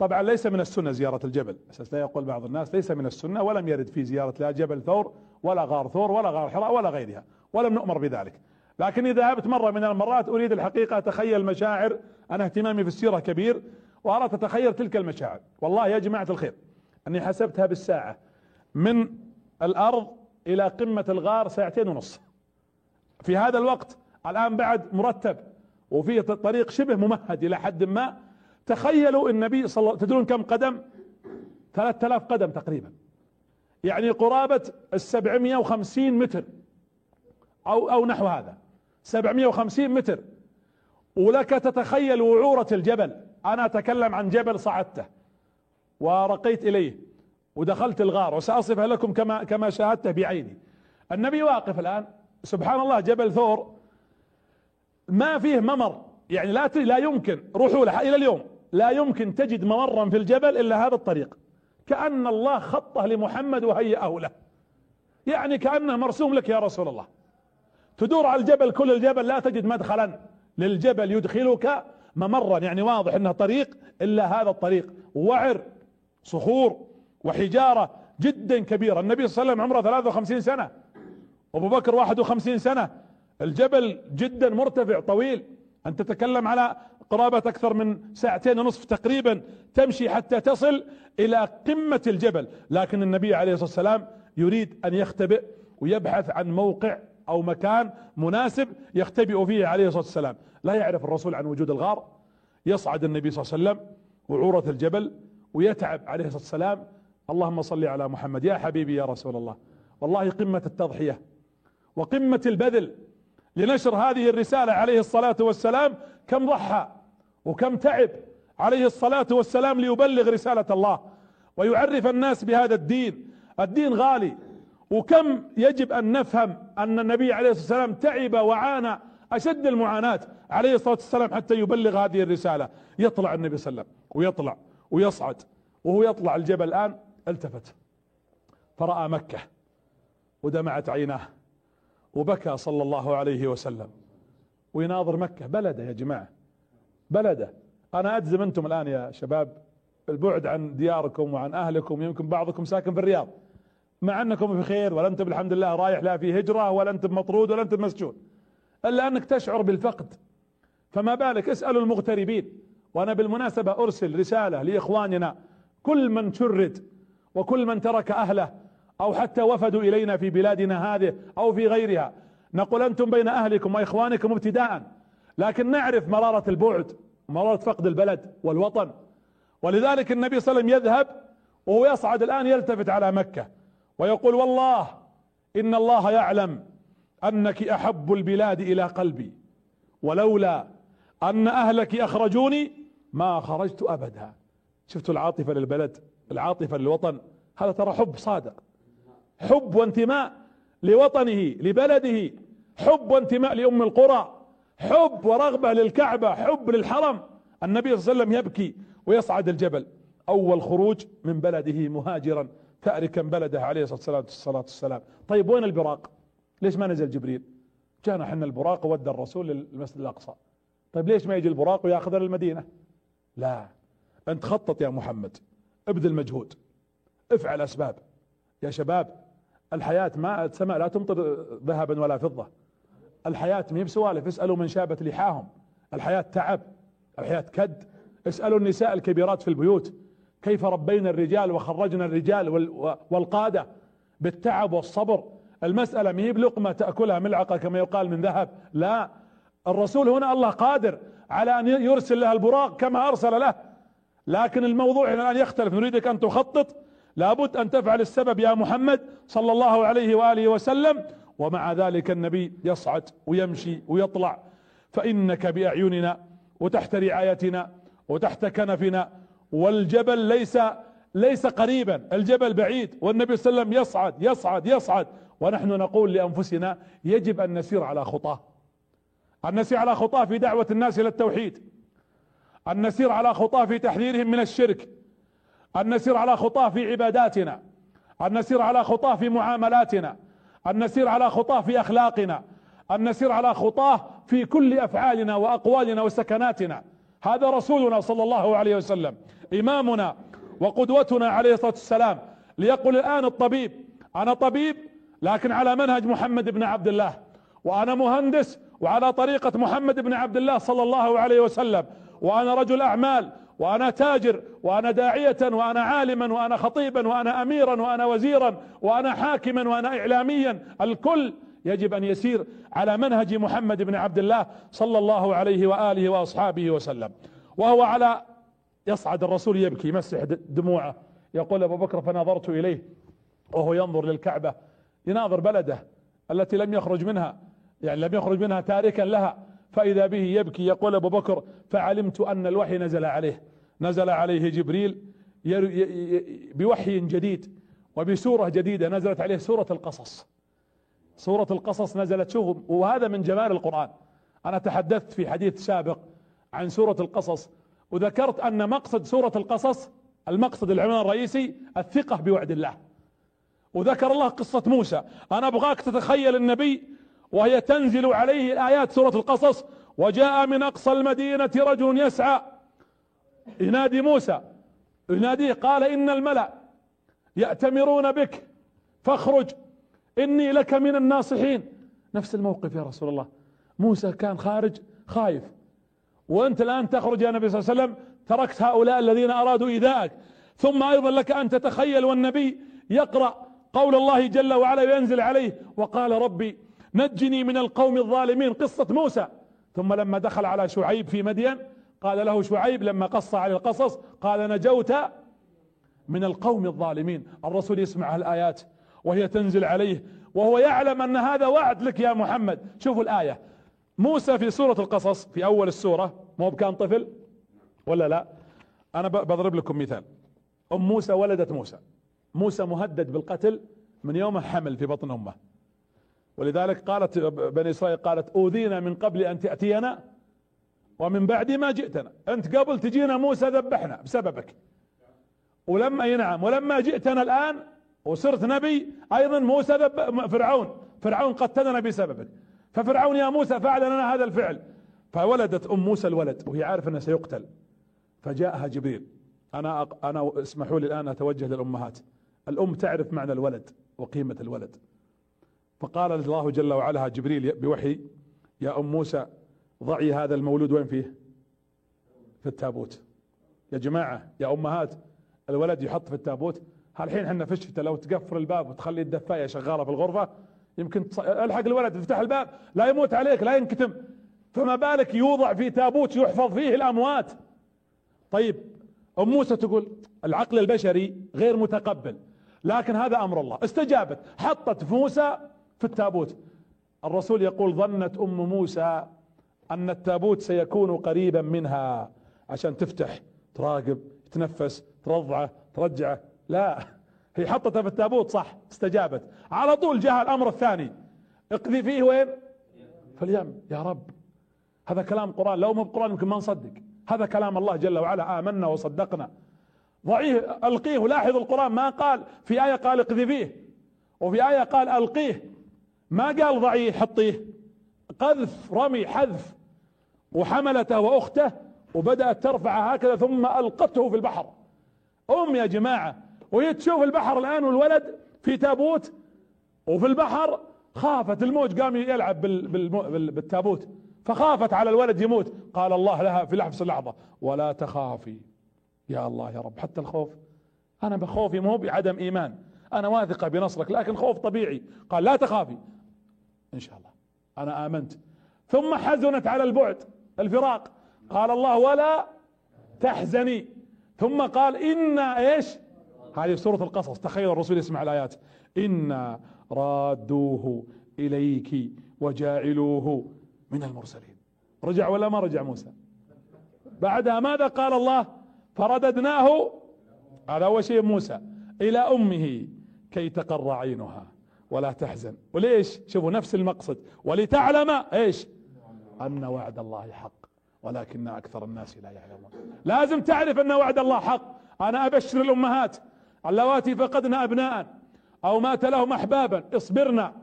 طبعا ليس من السنة زيارة الجبل. أساس لا يقول بعض الناس ليس من السنة ولم يرد في زيارة لا جبل ثور ولا غار ثور ولا غار حراء ولا غيرها ولم نؤمر بذلك. لكن إذا ذهبت مرة من المرات أريد الحقيقة أتخيل مشاعر أنا اهتمامي في السيرة كبير واردت أتخيل تلك المشاعر. والله يا جماعة الخير أني حسبتها بالساعة من الأرض إلى قمة الغار ساعتين ونص. في هذا الوقت الآن بعد مرتب وفي طريق شبه ممهد إلى حد ما تخيلوا النبي صلى الله تدرون كم قدم؟ 3000 قدم تقريبا. يعني قرابة السبعمية وخمسين متر. أو أو نحو هذا. سبعمية وخمسين متر. ولك تتخيل وعورة الجبل. أنا أتكلم عن جبل صعدته. ورقيت إليه. ودخلت الغار. وسأصفها لكم كما كما شاهدته بعيني. النبي واقف الآن. سبحان الله جبل ثور. ما فيه ممر. يعني لا لا يمكن روحوا له إلى اليوم. لا يمكن تجد ممرا في الجبل إلا هذا الطريق. كأن الله خطه لمحمد وهيئه له. يعني كأنه مرسوم لك يا رسول الله. تدور على الجبل كل الجبل لا تجد مدخلا. للجبل يدخلك ممرا. يعني واضح إنه طريق إلا هذا الطريق. وعر صخور وحجارة جدا كبيرة. النبي صلى الله عليه وسلم عمره 53 سنة. أبو بكر 51 سنة. الجبل جدا مرتفع طويل. انت تتكلم على قرابة أكثر من ساعتين ونصف تقريبا تمشي حتى تصل إلى قمة الجبل. لكن النبي عليه الصلاة والسلام يريد أن يختبئ ويبحث عن موقع أو مكان مناسب يختبئ فيه عليه الصلاة والسلام. لا يعرف الرسول عن وجود الغار. يصعد النبي صلى الله عليه وسلم وعورة الجبل ويتعب عليه الصلاة والسلام. اللهم صل على محمد. يا حبيبي يا رسول الله. والله قمة التضحية وقمة البذل لنشر هذه الرسالة عليه الصلاة والسلام كم ضحى وكم تعب عليه الصلاة والسلام ليبلغ رسالة الله ويعرف الناس بهذا الدين. الدين غالي. وكم يجب أن نفهم أن النبي عليه الصلاة والسلام تعب وعانى أشد المعاناة عليه الصلاة والسلام حتى يبلغ هذه الرسالة. يطلع النبي صلى الله عليه وسلم ويطلع ويصعد وهو يطلع الجبل الآن التفت فرأى مكة ودمعت عيناه. وبكى صلى الله عليه وسلم. ويناظر مكة. بلده يا جماعة. بلده. أنا أجزم أنتم الآن يا شباب البعد عن دياركم وعن أهلكم. يمكن بعضكم ساكن في الرياض. مع أنكم في خير ولا أنتم الحمد لله رايح لا في هجرة ولا أنتم مطرود ولا أنتم مسجون. إلا أنك تشعر بالفقد. فما بالك؟ اسألوا المغتربين. وأنا بالمناسبة أرسل رسالة لإخواننا. كل من شرد وكل من ترك أهله أو حتى وفدوا إلينا في بلادنا هذه أو في غيرها. نقول أنتم بين أهلكم وإخوانكم ابتداء لكن نعرف مرارة البعد مرارة فقد البلد والوطن. ولذلك النبي صلى الله عليه وسلم يذهب وهو يصعد الآن يلتفت على مكة ويقول والله إن الله يعلم أنك أحب البلاد إلى قلبي ولولا أن أهلك أخرجوني ما خرجت أبدا. شفتوا العاطفة للبلد العاطفة للوطن؟ هذا ترى حب صادق. حب وانتماء لوطنه لبلده حب وانتماء لأم القرى حب ورغبة للكعبة حب للحرم. النبي صلى الله عليه وسلم يبكي ويصعد الجبل. أول خروج من بلده مهاجرا تاركا بلده عليه الصلاة والسلام طيب وين البراق؟ ليش ما نزل جبريل؟ جانا حنا البراق وودى الرسول للمسجد الأقصى. طيب ليش ما يجي البراق وياخذ للمدينة لا. أنت خطط يا محمد ابذل مجهود افعل أسباب. يا شباب الحياة ما السماء لا تمطر ذهبا ولا فضة. الحياة ما هي بسوالف اسألوا من شابت لحاهم. الحياة تعب الحياة كد. اسألوا النساء الكبيرات في البيوت. كيف ربينا الرجال وخرجنا الرجال والقادة بالتعب والصبر؟ المسألة ما هي بلقمة تأكلها ملعقة كما يقال من ذهب. لا الرسول هنا الله قادر على أن يرسل لها البراق كما أرسل له. لكن الموضوع الآن يختلف. نريدك أن تخطط. لابد أن تفعل السبب يا محمد صلى الله عليه وآله وسلم ومع ذلك النبي يصعد ويمشي ويطلع. فإنك بأعيننا وتحت رعايتنا وتحت كنفنا والجبل ليس ليس قريبا الجبل بعيد والنبي صلى الله عليه وسلم يصعد يصعد يصعد. ونحن نقول لأنفسنا يجب أن نسير على خطاه أن نسير على خطاه في دعوة الناس إلى التوحيد. أن نسير على خطاه في تحذيرهم من الشرك. أن نسير على خطاه في عباداتنا أن نسير على خطاه في معاملاتنا أن نسير على خطاه في أخلاقنا أن نسير على خطاه في كل أفعالنا وأقوالنا وسكناتنا. هذا رسولنا صلى الله عليه وسلم إمامنا وقدوتنا عليه الصلاة والسلام. ليقول الآن الطبيب أنا طبيب لكن على منهج محمد بن عبد الله. وأنا مهندس وعلى طريقة محمد بن عبد الله صلى الله عليه وسلم. وأنا رجل أعمال وأنا تاجر وأنا داعية وأنا عالما وأنا خطيبا وأنا أميرا وأنا وزيرا وأنا حاكما وأنا إعلاميا. الكل يجب أن يسير على منهج محمد بن عبد الله صلى الله عليه وآله وأصحابه وسلم. وهو على يصعد الرسول يبكي يمسح دموعه. يقول أبو بكر فنظرت إليه. وهو ينظر للكعبة يناظر بلده التي لم يخرج منها يعني لم يخرج منها تاركا لها. فإذا به يبكي يقول أبو بكر فعلمت أن الوحي نزل عليه. نزل عليه جبريل بوحي جديد وبسورة جديدة نزلت عليه سورة القصص. سورة القصص نزلت شوف وهذا من جمال القرآن. أنا تحدثت في حديث سابق عن سورة القصص وذكرت أن مقصد سورة القصص المقصد العنوان الرئيسي الثقة بوعد الله. وذكر الله قصة موسى. أنا أبغاك تتخيل النبي وهي تنزل عليه الآيات سورة القصص وجاء من أقصى المدينة رجل يسعى ينادي موسى يناديه قال إن الملأ يأتمرون بك فاخرج إني لك من الناصحين. نفس الموقف يا رسول الله. موسى كان خارج خايف. وأنت الآن تخرج يا نبي صلى الله عليه وسلم تركت هؤلاء الذين أرادوا إيذائك. ثم أيضا لك أن تتخيل والنبي يقرأ قول الله جل وعلا وينزل عليه وقال ربي نجني من القوم الظالمين قصة موسى. ثم لما دخل على شعيب في مدين قال له شعيب لما قص على القصص قال نجوت من القوم الظالمين. الرسول يسمع الآيات وهي تنزل عليه وهو يعلم أن هذا وعد لك يا محمد. شوفوا الآية. موسى في سورة القصص في أول السورة مو بكان طفل ولا لا؟ أنا بضرب لكم مثال. أم موسى ولدت موسى. موسى مهدد بالقتل من يوم حمل في بطن أمه. ولذلك قالت بني إسرائيل قالت أوذينا من قبل أن تأتينا ومن بعد ما جئتنا. أنت قبل تجينا موسى ذبحنا بسببك. ولما ينعم. ولما جئتنا الآن وصرت نبي أيضا موسى ذب فرعون. فرعون قتلنا بسببك. ففرعون يا موسى فعل لنا هذا الفعل. فولدت أم موسى الولد وهي عارف أنه سيقتل. فجاءها جبريل. أنا أنا اسمحوا لي الآن أتوجه للأمهات. الأم تعرف معنى الولد وقيمة الولد. فقال الله جل وعلا جبريل بوحي يا أم موسى ضعي هذا المولود وين فيه؟ في التابوت. يا جماعة يا أمهات الولد يحط في التابوت. هالحين إحنا في الشتاء لو تقفل الباب وتخلي الدفاية شغالة في الغرفة يمكن تص... ألحق الولد افتح الباب لا يموت عليك لا ينكتم. فما بالك يوضع في تابوت يحفظ فيه الأموات؟ طيب أم موسى تقول العقل البشري غير متقبل لكن هذا أمر الله. استجابت حطت موسى في التابوت. الرسول يقول ظنت أم موسى أن التابوت سيكون قريبا منها. عشان تفتح تراقب تنفس ترضعه ترجعه لا هي حطتها في التابوت صح استجابت. على طول جاء الأمر الثاني. اقذي فيه وين؟ في اليم يا رب. هذا كلام قرآن. لو ما بقرآن يمكن ما نصدق. هذا كلام الله جل وعلا. آمنا وصدقنا. ضعيه ألقيه. لاحظ القرآن ما قال. في آية قال اقذفيه وفي آية قال ألقيه. ما قال ضعيه حطيه. قذف رمي حذف. وحملته وأخته وبدأت ترفع هكذا ثم ألقته في البحر. أم يا جماعة وهي تشوف البحر الآن والولد في تابوت وفي البحر خافت الموج قام يلعب بالتابوت. فخافت على الولد يموت. قال الله لها في لحظة لحظة ولا تخافي يا الله يا رب. حتى الخوف أنا بخوفي مو بعدم إيمان. أنا واثقة بنصرك لكن خوف طبيعي. قال لا تخافي. إن شاء الله. أنا آمنت. ثم حزنت على البعد. الفراق. قال الله ولا تحزني. ثم قال إنا إيش؟ هذه سورة القصص. تخيل الرسول يسمع الآيات. إنا رادوه إليك وجاعلوه من المرسلين. رجع ولا ما رجع موسى؟ بعدها ماذا قال الله؟ فرددناه. هذا أول شيء موسى. إلى أمه كي تقر عينها ولا تحزن. وليش؟ شوفوا نفس المقصد. ولتعلم إيش؟ أن وعد الله حق ولكن أكثر الناس لا يعلمون. لازم تعرف أن وعد الله حق. أنا أبشر الأمهات اللواتي فقدن أبناء أو مات لهم احبابا اصبرنا.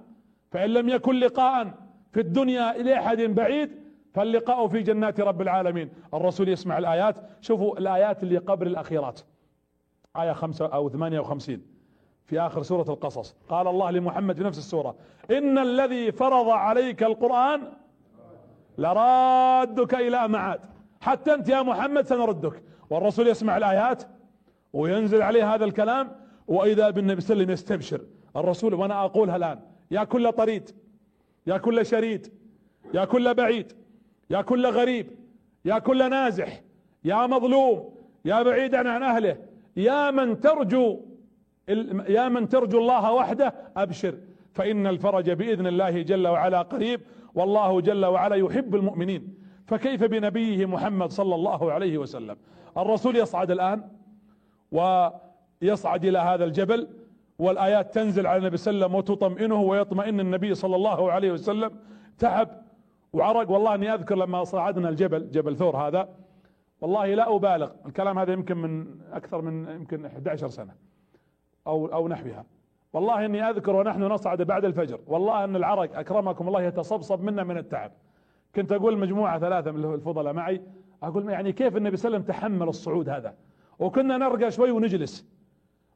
فإن لم يكن لقاء في الدنيا إلى احد بعيد فاللقاء في جنات رب العالمين. الرسول يسمع الآيات. شوفوا الآيات اللي قبل الأخيرات. آية خمسة أو ثمانية وخمسين. في آخر سورة القصص. قال الله لمحمد في نفس السورة. إن الذي فرض عليك القرآن لرادك إلى معاد. حتى أنت يا محمد سنردك. والرسول يسمع الآيات وينزل عليه هذا الكلام وإذا بالنبي صلى الله عليه وسلم يستبشر. الرسول وأنا أقولها الآن يا كل طريد يا كل شريد يا كل بعيد يا كل غريب يا كل نازح يا مظلوم يا بعيدا عن أهله يا من ترجو يا من ترجو الله وحده أبشر. فإن الفرج بإذن الله جل وعلا قريب والله جل وعلا يحب المؤمنين. فكيف بنبيه محمد صلى الله عليه وسلم؟ الرسول يصعد الآن ويصعد إلى هذا الجبل والآيات تنزل على النبي صلى الله عليه وسلم وتطمئنه ويطمئن النبي صلى الله عليه وسلم. تعب وعرق والله أني أذكر لما صعدنا الجبل جبل ثور هذا والله لا أبالغ. الكلام هذا يمكن من أكثر من يمكن 11 سنة أو أو نحوها. والله إني أذكر ونحن نصعد بعد الفجر. والله أن العرق أكرمكم الله يتصبصب منا من التعب. كنت أقول مجموعة ثلاثة من الفضلاء معي أقول يعني كيف النبي صلى الله عليه وسلم تحمل الصعود هذا؟ وكنا نرقى شوي ونجلس.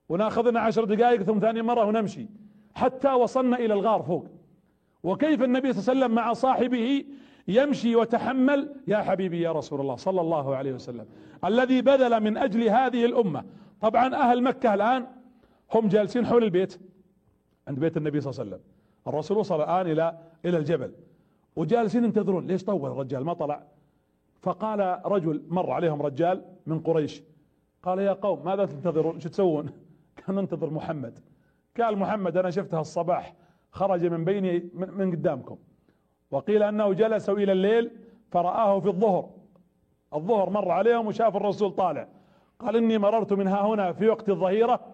وناخذنا عشر دقائق ثم ثاني مرة ونمشي. حتى وصلنا إلى الغار فوق. وكيف النبي صلى الله عليه وسلم مع صاحبه يمشي وتحمل؟ يا حبيبي يا رسول الله صلى الله عليه وسلم. الذي بذل من أجل هذه الأمة. طبعا أهل مكة الآن هم جالسين حول البيت عند بيت النبي صلى الله عليه وسلم. الرسول وصل الآن إلى إلى الجبل. وجالسين ينتظرون ليش طول الرجال؟ ما طلع. فقال رجل مر عليهم رجال من قريش. قال يا قوم ماذا تنتظرون؟ شو تسوون؟ كان ننتظر محمد. قال محمد أنا شفتها الصباح. خرج من بيني من قدامكم. وقيل أنه جلسوا إلى الليل فرآه في الظهر. الظهر مر عليهم وشاف الرسول طالع. قال إني مررت من ها هنا في وقت الظهيرة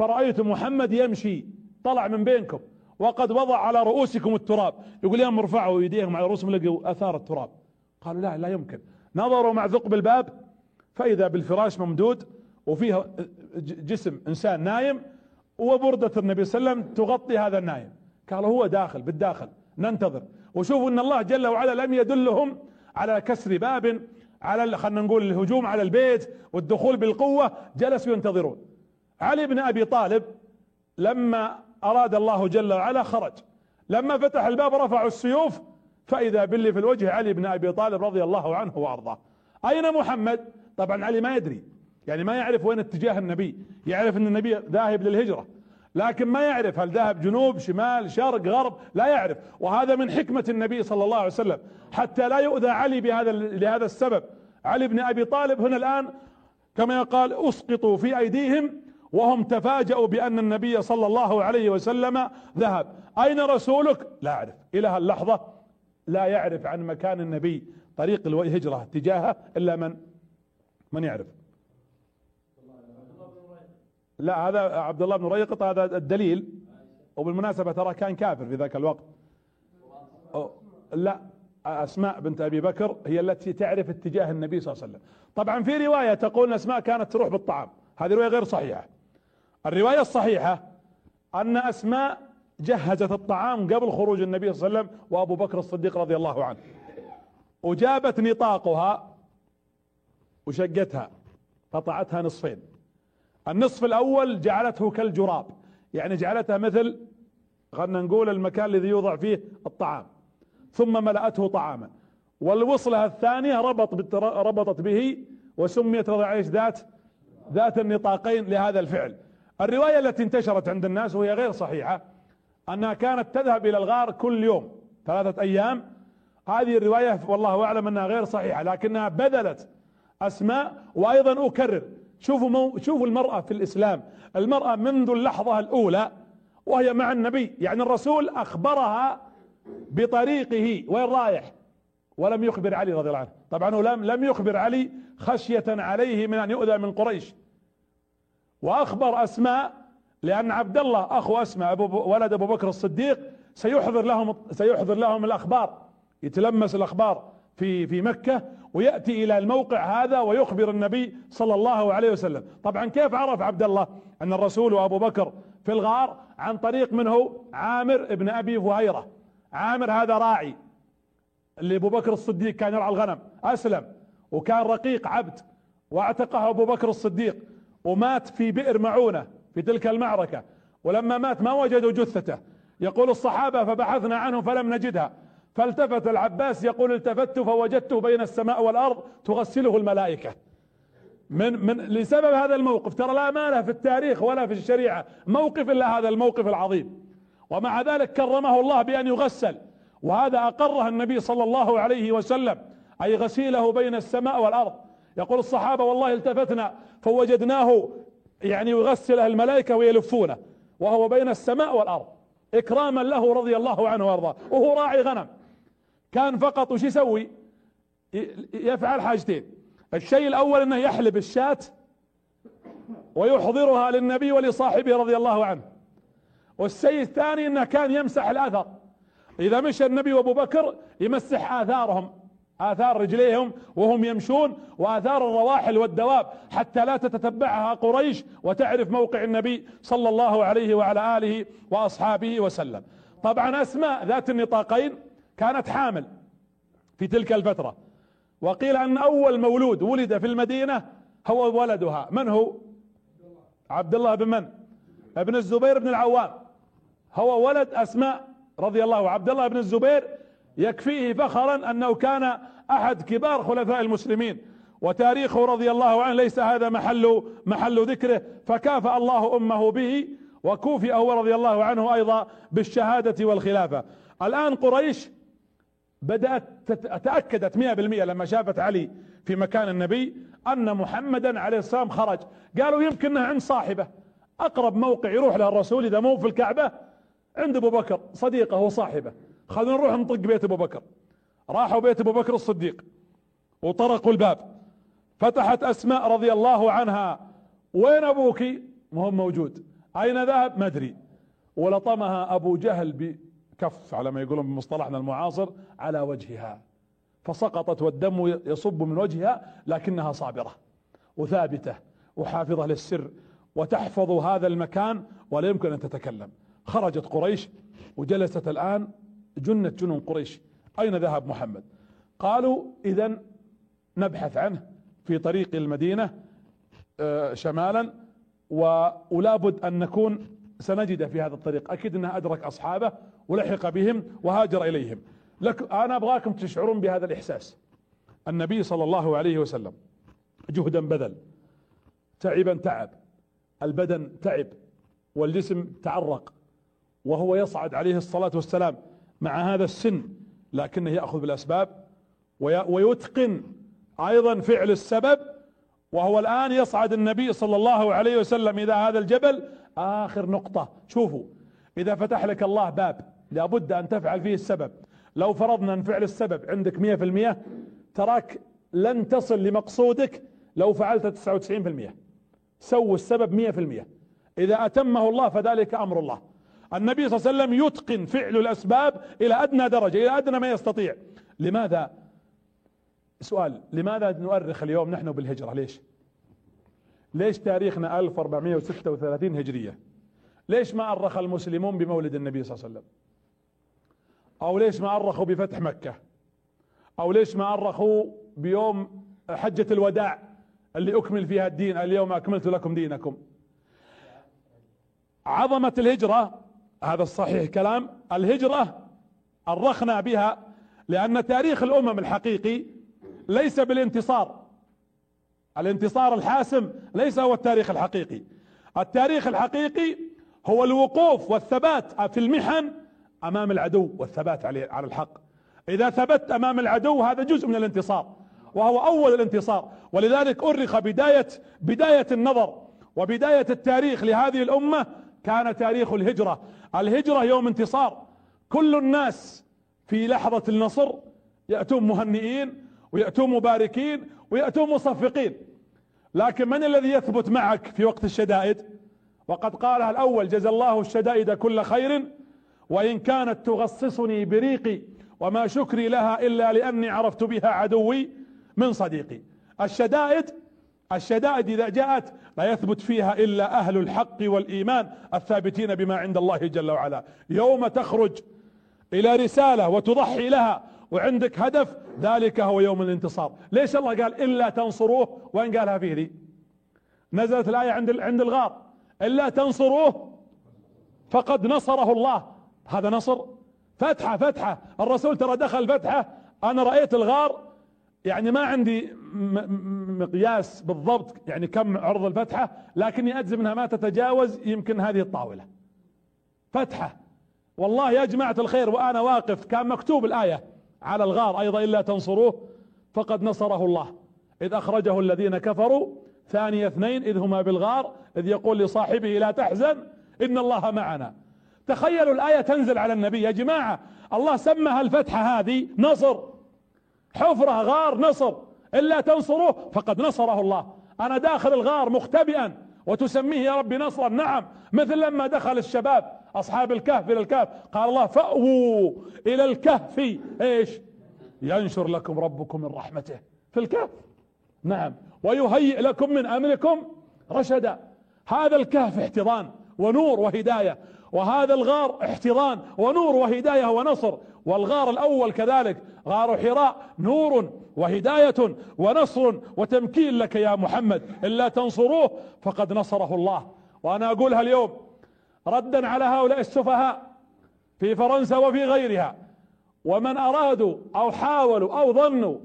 فرأيت محمد يمشي طلع من بينكم وقد وضع على رؤوسكم التراب. يقول يوم ارفعوا ايديهم على رؤوسهم لقوا آثار التراب. قالوا لا لا يمكن. نظروا مع ثقب الباب فإذا بالفراش ممدود وفيها جسم إنسان نايم وبردة النبي صلى الله عليه وسلم تغطي هذا النايم. قال هو داخل بالداخل ننتظر. وشوفوا إن الله جل وعلا لم يدلهم على كسر باب على خلينا نقول الهجوم على البيت والدخول بالقوة جلسوا ينتظرون. علي بن أبي طالب لما أراد الله جل وعلا خرج. لما فتح الباب رفعوا السيوف فإذا باللي في الوجه علي بن أبي طالب رضي الله عنه وأرضاه. أين محمد؟ طبعا علي ما يدري. يعني ما يعرف وين اتجاه النبي. يعرف إن النبي ذاهب للهجرة. لكن ما يعرف هل ذهب جنوب شمال شرق غرب؟ لا يعرف. وهذا من حكمة النبي صلى الله عليه وسلم. حتى لا يؤذى علي بهذا لهذا السبب. علي بن أبي طالب هنا الآن كما يقال أسقطوا في أيديهم وهم تفاجؤوا بأن النبي صلى الله عليه وسلم ذهب. أين رسولك؟ لا أعرف. إلى هاللحظة لا يعرف عن مكان النبي. طريق الهجرة تجاهه إلا من؟ من يعرف؟ لا هذا عبد الله بن ريقط هذا الدليل. وبالمناسبة ترى كان كافر في ذاك الوقت. لا أسماء بنت أبي بكر هي التي تعرف اتجاه النبي صلى الله عليه وسلم. طبعا في رواية تقول أسماء كانت تروح بالطعام. هذه رواية غير صحيحة. الرواية الصحيحة أن أسماء جهزت الطعام قبل خروج النبي صلى الله عليه وسلم وأبو بكر الصديق رضي الله عنه. وجابت نطاقها وشقتها قطعتها نصفين. النصف الأول جعلته كالجراب يعني جعلتها مثل خلنا نقول المكان الذي يوضع فيه الطعام. ثم ملأته طعاما. والوصلة الثانية ربط ربطت به وسميت رضي عيش ذات ذات النطاقين لهذا الفعل. الرواية التي انتشرت عند الناس وهي غير صحيحة أنها كانت تذهب إلى الغار كل يوم ثلاثة أيام. هذه الرواية والله أعلم أنها غير صحيحة لكنها بذلت أسماء وأيضا أكرر. شوفوا مو شوفوا المرأة في الإسلام المرأة منذ اللحظة الأولى وهي مع النبي يعني الرسول أخبرها بطريقه وين رايح؟ ولم يخبر علي رضي الله عنه. طبعا لم لم يخبر علي خشية عليه من أن يؤذى من قريش. وأخبر أسماء لأن عبد الله أخو أسماء أبو ولد أبو بكر الصديق سيحضر لهم سيحضر لهم الأخبار يتلمس الأخبار في في مكة ويأتي إلى الموقع هذا ويخبر النبي صلى الله عليه وسلم. طبعا كيف عرف عبد الله أن الرسول وابو بكر في الغار عن طريق منه عامر ابن أبي فهيرة؟ عامر هذا راعي اللي أبو بكر الصديق كان يرعى الغنم أسلم وكان رقيق عبد واعتقه أبو بكر الصديق. ومات في بئر معونة في تلك المعركة ولما مات ما وجدوا جثته. يقول الصحابة فبحثنا عنه فلم نجدها. فالتفت العباس يقول التفت فوجدته بين السماء والأرض تغسله الملائكة. من من لسبب هذا الموقف ترى لا ماله في التاريخ ولا في الشريعة موقف إلا هذا الموقف العظيم. ومع ذلك كرمه الله بأن يغسل. وهذا اقره النبي صلى الله عليه وسلم أي غسيله بين السماء والأرض. يقول الصحابة والله التفتنا فوجدناه يعني يغسل الملائكة ويلفونه وهو بين السماء والأرض إكراما له رضي الله عنه وأرضاه وهو راعي غنم. كان فقط وش يسوي؟ يفعل حاجتين. الشيء الأول إنه يحلب الشاة ويحضرها للنبي ولصاحبه رضي الله عنه. والشيء الثاني إنه كان يمسح الأثر. إذا مشى النبي وابو بكر يمسح آثارهم. آثار رجليهم وهم يمشون وآثار الرواحل والدواب حتى لا تتتبعها قريش وتعرف موقع النبي صلى الله عليه وعلى آله وأصحابه وسلم. طبعا أسماء ذات النطاقين كانت حامل في تلك الفترة. وقيل أن أول مولود ولد في المدينة هو ولدها. من هو؟ عبد الله بن من؟ ابن الزبير بن العوام. هو ولد أسماء رضي الله عبد الله بن الزبير يكفيه فخرا أنه كان أحد كبار خلفاء المسلمين. وتاريخه رضي الله عنه ليس هذا محل محل ذكره. فكافأ الله أمه به وكوفئ هو رضي الله عنه أيضا بالشهادة والخلافة. الآن قريش بدأت تأكدت مئة بالمئة لما شافت علي في مكان النبي أن محمدا عليه السلام خرج. قالوا يمكنه عند صاحبه. أقرب موقع يروح له الرسول إذا مو في الكعبة عند أبو بكر صديقه وصاحبه. خلونا نروح نطق بيت أبو بكر. راحوا بيت أبو بكر الصديق وطرقوا الباب. فتحت أسماء رضي الله عنها. وين أبوك؟ ما هو موجود. أين ذهب؟ ما أدري. ولطمها أبو جهل بكف على ما يقولون بمصطلحنا المعاصر على وجهها. فسقطت والدم يصب من وجهها لكنها صابرة وثابتة وحافظة للسر وتحفظ هذا المكان ولا يمكن أن تتكلم. خرجت قريش وجلست الآن جنة جنون قريش. أين ذهب محمد؟ قالوا اذا نبحث عنه في طريق المدينة آه، شمالا ولابد أن نكون سنجده في هذا الطريق. أكيد إنه أدرك أصحابه ولحق بهم وهاجر إليهم. لك أنا أبغاكم تشعرون بهذا الإحساس. النبي صلى الله عليه وسلم جهدا بذل تعبا تعب البدن تعب والجسم تعرق وهو يصعد عليه الصلاة والسلام. مع هذا السن لكنه يأخذ بالأسباب ويتقن أيضا فعل السبب وهو الآن يصعد النبي صلى الله عليه وسلم إلى هذا الجبل. آخر نقطة شوفوا إذا فتح لك الله باب لابد أن تفعل فيه السبب. لو فرضنا أن فعل السبب عندك مية في المية تراك لن تصل لمقصودك لو فعلت 99% سووا السبب 100% إذا أتمه الله فذلك أمر الله. النبي صلى الله عليه وسلم يتقن فعل الأسباب إلى أدنى درجة إلى أدنى ما يستطيع. لماذا؟ سؤال لماذا نؤرخ اليوم نحن بالهجرة؟ ليش؟ ليش تاريخنا 1436 هجرية؟ ليش ما أرخ المسلمون بمولد النبي صلى الله عليه وسلم؟ أو ليش ما أرخوا بفتح مكة؟ أو ليش ما أرخوا بيوم حجة الوداع اللي أكمل فيها الدين؟ اليوم أكملت لكم دينكم. عظمة الهجرة هذا الصحيح كلام الهجرة أرخنا بها لأن تاريخ الأمم الحقيقي ليس بالانتصار. الانتصار الحاسم ليس هو التاريخ الحقيقي. التاريخ الحقيقي هو الوقوف والثبات في المحن أمام العدو والثبات على الحق. إذا ثبت أمام العدو هذا جزء من الانتصار وهو أول الانتصار. ولذلك أرخ بداية بداية النظر وبداية التاريخ لهذه الأمة كان تاريخ الهجرة. الهجرة يوم انتصار. كل الناس في لحظة النصر يأتون مهنئين ويأتون مباركين ويأتون مصفقين. لكن من الذي يثبت معك في وقت الشدائد؟ وقد قالها الأول جزى الله الشدائد كل خير وإن كانت تغصصني بريقي وما شكري لها إلا لأني عرفت بها عدوي من صديقي. الشدائد الشدائد إذا جاءت لا يثبت فيها إلا أهل الحق والإيمان الثابتين بما عند الله جل وعلا. يوم تخرج إلى رسالة وتضحي لها وعندك هدف ذلك هو يوم الانتصار. ليش الله قال إلا تنصروه؟ وين قالها فيه دي نزلت الآية عند عند الغار. إلا تنصروه فقد نصره الله. هذا نصر. فتحة فتحة. الرسول ترى دخل فتحة أنا رأيت الغار يعني ما عندي مقياس بالضبط يعني كم عرض الفتحة لكني أجزم إنها ما تتجاوز يمكن هذه الطاولة. فتحة. والله يا جماعة الخير وأنا واقف كان مكتوب الآية على الغار أيضا إلا تنصروه فقد نصره الله. إذ أخرجه الذين كفروا ثاني اثنين إذ هما بالغار إذ يقول لصاحبه لا تحزن إن الله معنا. تخيلوا الآية تنزل على النبي. يا جماعة الله سمى الفتحة هذه نصر. حفرة غار نصر. إلا تنصروه فقد نصره الله. أنا داخل الغار مختبئا. وتسميه يا ربي نصرا. نعم مثل لما دخل الشباب أصحاب الكهف إلى الكهف. قال الله فأووا إلى الكهف. إيش؟ ينشر لكم ربكم من رحمته. في الكهف. نعم. ويهيئ لكم من أمركم رشدا. هذا الكهف احتضان ونور وهداية. وهذا الغار احتضان ونور وهداية ونصر. والغار الأول كذلك غار حراء نور وهداية ونصر وتمكين لك يا محمد. الا تنصروه فقد نصره الله. وأنا اقولها اليوم ردا على هؤلاء السفهاء في فرنسا وفي غيرها. ومن أرادوا أو حاولوا أو ظنوا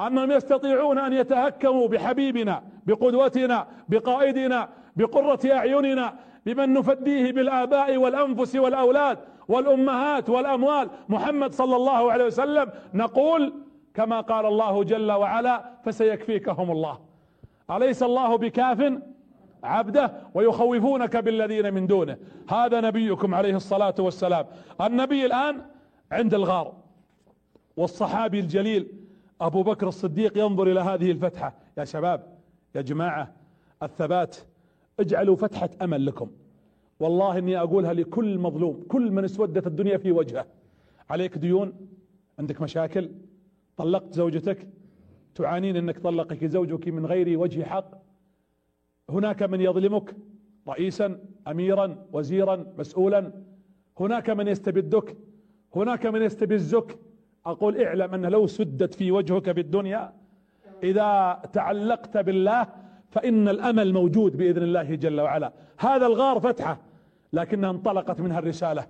أنهم يستطيعون أن يتهكموا بحبيبنا بقدوتنا بقائدنا بقرة أعيننا بمن نفديه بالآباء والأنفس والأولاد والأمهات والأموال. محمد صلى الله عليه وسلم نقول كما قال الله جل وعلا فسيكفيكهم الله. أليس الله بكاف عبده ويخوفونك بالذين من دونه؟ هذا نبيكم عليه الصلاة والسلام. النبي الآن عند الغار. والصحابي الجليل أبو بكر الصديق ينظر إلى هذه الفتحة. يا شباب يا جماعة الثبات اجعلوا فتحة أمل لكم. والله إني أقولها لكل مظلوم كل من اسودت الدنيا في وجهه. عليك ديون؟ عندك مشاكل؟ طلقت زوجتك؟ تعانين إنك طلقك زوجك من غير وجه حق؟ هناك من يظلمك؟ رئيسا اميرا وزيرا مسؤولا؟ هناك من يستبدك؟ هناك من يستبزك؟ أقول اعلم أن لو سدت في وجهك بالدنيا إذا تعلقت بالله فإن الأمل موجود بإذن الله جل وعلا. هذا الغار فتحة. لكنها انطلقت منها الرسالة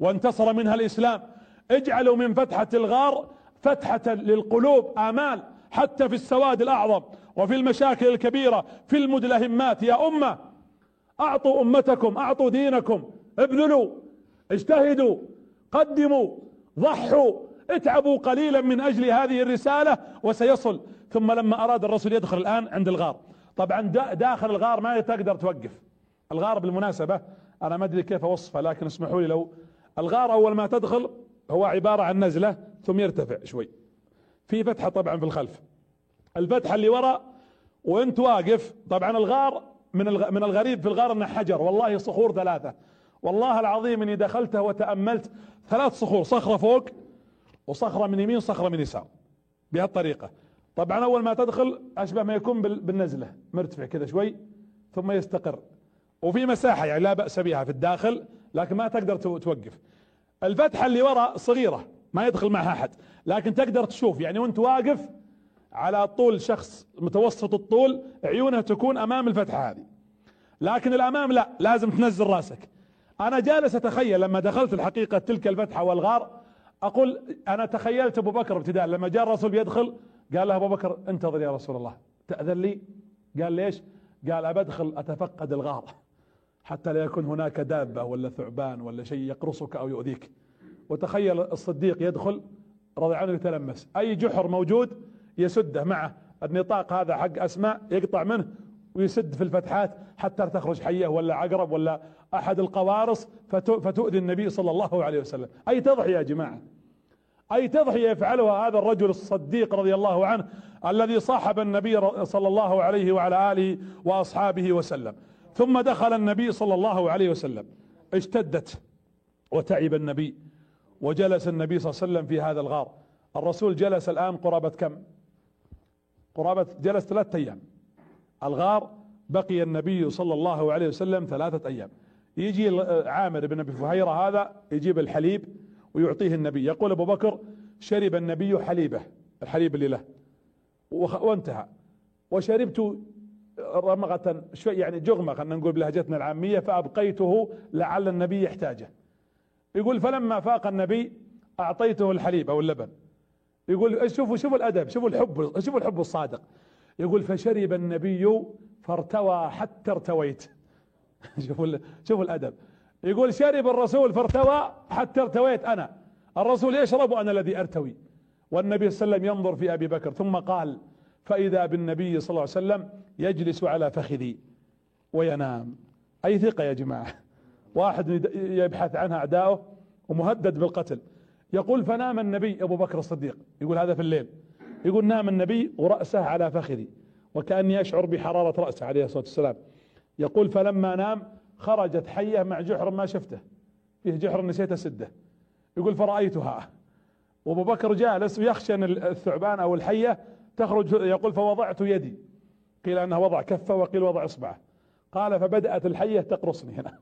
وانتصر منها الإسلام. اجعلوا من فتحة الغار فتحة للقلوب آمال حتى في السواد الأعظم وفي المشاكل الكبيرة في المدلهمات. يا أمة أعطوا أمتكم أعطوا دينكم. ابذلوا اجتهدوا قدموا ضحوا اتعبوا قليلا من أجل هذه الرسالة وسيصل. ثم لما أراد الرسول يدخل الآن عند الغار. طبعا داخل الغار ما تقدر توقف. الغار بالمناسبة أنا ما أدري كيف أوصفه لكن اسمحوا لي لو الغار أول ما تدخل هو عبارة عن نزلة ثم يرتفع شوي. في فتحة طبعا في الخلف. الفتحة اللي وراء وأنت واقف. طبعا الغار من من الغريب في الغار إنه حجر. والله صخور ثلاثة. والله العظيم إني دخلته وتأملت ثلاث صخور صخرة فوق وصخرة من يمين وصخرة من يسار. بهالطريقة. طبعا أول ما تدخل أشبه ما يكون بالنزلة. مرتفع كذا شوي ثم يستقر. وفي مساحة يعني لا بأس بها في الداخل لكن ما تقدر توقف. الفتحة اللي وراء صغيرة ما يدخل معها أحد لكن تقدر تشوف يعني وأنت واقف على طول شخص متوسط الطول عيونه تكون أمام الفتحة هذه. لكن الأمام لا لازم تنزل رأسك. أنا جالس أتخيل لما دخلت الحقيقة تلك الفتحة والغار أقول أنا تخيلت أبو بكر ابتداء لما جاء الرسول بيدخل قال له أبو بكر انتظر يا رسول الله تأذن لي؟ قال ليش قال أبدخل أتفقد الغار. حتى لا يكون هناك دابة ولا ثعبان ولا شيء يقرصك أو يؤذيك. وتخيل الصديق يدخل رضي عنه يتلمس. أي جحر موجود يسده معه. النطاق هذا حق أسماء يقطع منه ويسد في الفتحات حتى تخرج حية ولا عقرب ولا أحد القوارص فتؤذي النبي صلى الله عليه وسلم. أي تضحية يا جماعة؟ أي تضحية يفعلها هذا الرجل الصديق رضي الله عنه الذي صاحب النبي صلى الله عليه وعلى آله وأصحابه وسلم. ثم دخل النبي صلى الله عليه وسلم. اشتدت وتعب النبي وجلس النبي صلى الله عليه وسلم في هذا الغار. الرسول جلس الآن قرابة كم؟ قرابة جلس ثلاثة أيام. الغار بقي النبي صلى الله عليه وسلم ثلاثة أيام. يجي عامر بن أبي فهيرة هذا يجيب الحليب ويعطيه النبي. يقول أبو بكر شرب النبي حليبه الحليب اللي له. وانتهى. وشربت رمغة شوي يعني جغمة خلينا نقول بلهجتنا العامية فأبقيته لعل النبي يحتاجه. يقول فلما فاق النبي أعطيته الحليب أو اللبن. يقول شوفوا شوفوا الأدب شوفوا الحب شوفوا الحب الصادق. يقول فشرب النبي فارتوى حتى ارتويت. شوفوا شوفوا الأدب. يقول شرب الرسول فارتوى حتى ارتويت أنا. الرسول يشرب وأنا الذي أرتوي. والنبي صلى الله عليه وسلم ينظر في أبي بكر ثم قال فإذا بالنبي صلى الله عليه وسلم يجلس على فخذي وينام. أي ثقة يا جماعة؟ واحد يبحث عنها أعداؤه ومهدد بالقتل. يقول فنام النبي أبو بكر الصديق. يقول هذا في الليل. يقول نام النبي ورأسه على فخذي وكأني أشعر بحرارة رأسه عليه الصلاة والسلام. يقول فلما نام خرجت حية مع جحر ما شفته. فيه جحر نسيت أسده. يقول فرأيتها. وأبو بكر جالس ويخشى أن الثعبان أو الحية تخرج يقول فوضعت يدي. قيل انه وضع كفه وقيل وضع إصبعه. قال فبدأت الحية تقرصني هنا.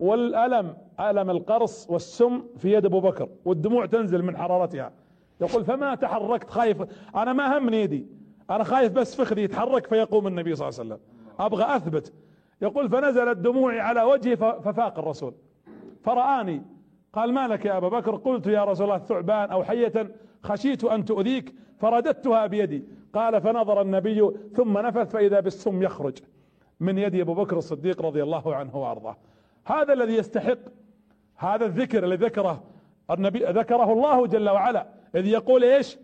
والألم ألم القرص والسم في يد أبو بكر والدموع تنزل من حرارتها. يقول فما تحركت خايف أنا ما همني يدي أنا خايف بس فخذي يتحرك فيقوم النبي صلى الله عليه وسلم. أبغى أثبت. يقول فنزلت دموعي على وجهي ففاق الرسول. فرآني. قال ما لك يا أبا بكر؟ قلت يا رسول الله ثعبان أو حية خشيت أن تؤذيك فرددتها بيدي. قال فنظر النبي ثم نفث فإذا بالسم يخرج. من يد أبو بكر الصديق رضي الله عنه وأرضاه. هذا الذي يستحق هذا الذكر الذي ذكره النبي ذكره الله جل وعلا. إذ يقول إيش؟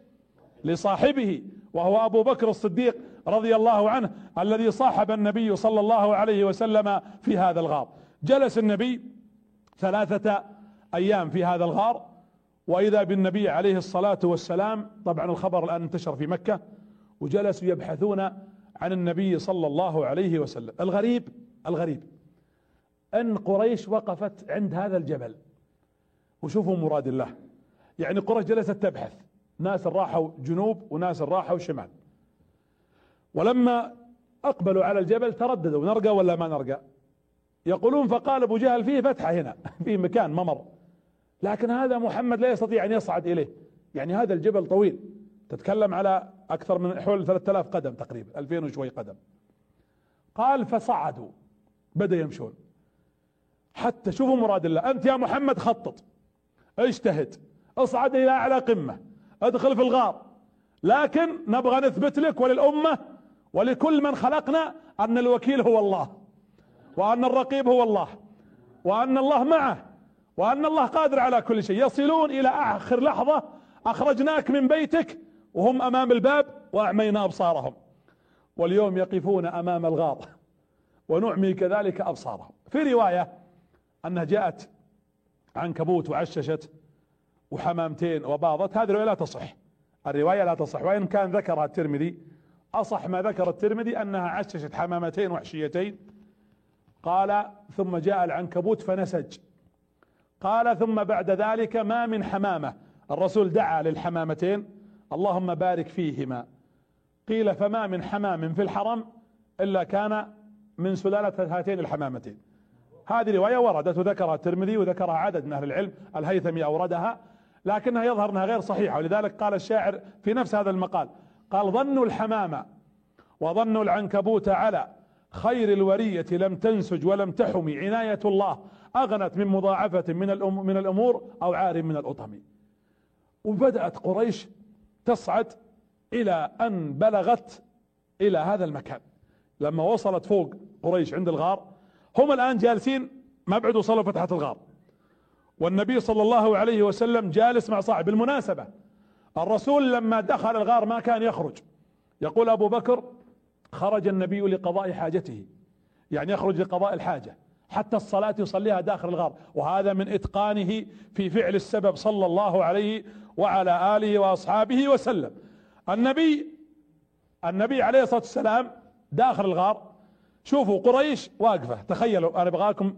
لصاحبه وهو أبو بكر الصديق رضي الله عنه الذي صاحب النبي صلى الله عليه وسلم في هذا الغار. جلس النبي ثلاثة أيام في هذا الغار وإذا بالنبي عليه الصلاة والسلام طبعا الخبر الآن انتشر في مكة وجلسوا يبحثون عن النبي صلى الله عليه وسلم. الغريب الغريب أن قريش وقفت عند هذا الجبل. وشوفوا مراد الله. يعني قريش جلست تبحث. ناس راحوا جنوب وناس راحوا شمال. ولما أقبلوا على الجبل ترددوا نرقى ولا ما نرقى يقولون فقال أبو جهل فيه فتحة هنا فيه مكان ممر. لكن هذا محمد لا يستطيع أن يصعد إليه. يعني هذا الجبل طويل. تتكلم على أكثر من حول 3000 قدم تقريبا 2000 وشوي قدم. قال فصعدوا. بدأ يمشون. حتى شوفوا مراد الله. أنت يا محمد خطط. اجتهد. اصعد إلى أعلى قمة. أدخل في الغار. لكن نبغى نثبت لك وللأمة ولكل من خلقنا أن الوكيل هو الله. وأن الرقيب هو الله. وأن الله معه. وأن الله قادر على كل شيء. يصلون إلى آخر لحظة أخرجناك من بيتك وهم أمام الباب وأعمينا أبصارهم. واليوم يقفون أمام الغار ونعمي كذلك أبصارهم. في رواية أنها جاءت عنكبوت وعششت وحمامتين وباضت. هذه الرواية لا تصح. الرواية لا تصح. وإن كان ذكرها الترمذي أصح ما ذكر الترمذي أنها عششت حمامتين وحشيتين. قال ثم جاء العنكبوت فنسج. قال ثم بعد ذلك ما من حمامة. الرسول دعا للحمامتين اللهم بارك فيهما. قيل فما من حمام في الحرم إلا كان من سلالة هاتين الحمامتين. هذه رواية وردت وذكرها الترمذي وذكرها عدد من أهل العلم الهيثمي أوردها لكنها يظهر أنها غير صحيحة. ولذلك قال الشاعر في نفس هذا المقال قال ظنوا الحمامة وظنوا العنكبوت على خير الورية لم تنسج ولم تحمي عناية الله أغنت من مضاعفة من, من الأمور أو عار من الأطم. وبدأت قريش تصعد إلى أن بلغت إلى هذا المكان. لما وصلت فوق قريش عند الغار هم الآن جالسين ما بعد وصلوا فتحة الغار. والنبي صلى الله عليه وسلم جالس مع صاحب بالمناسبة الرسول لما دخل الغار ما كان يخرج. يقول أبو بكر خرج النبي لقضاء حاجته. يعني يخرج لقضاء الحاجة. حتى الصلاة يصليها داخل الغار. وهذا من إتقانه في فعل السبب صلى الله عليه وعلى آله وأصحابه وسلم. النبي النبي عليه الصلاة والسلام داخل الغار. شوفوا قريش واقفة. تخيلوا أنا أبغاكم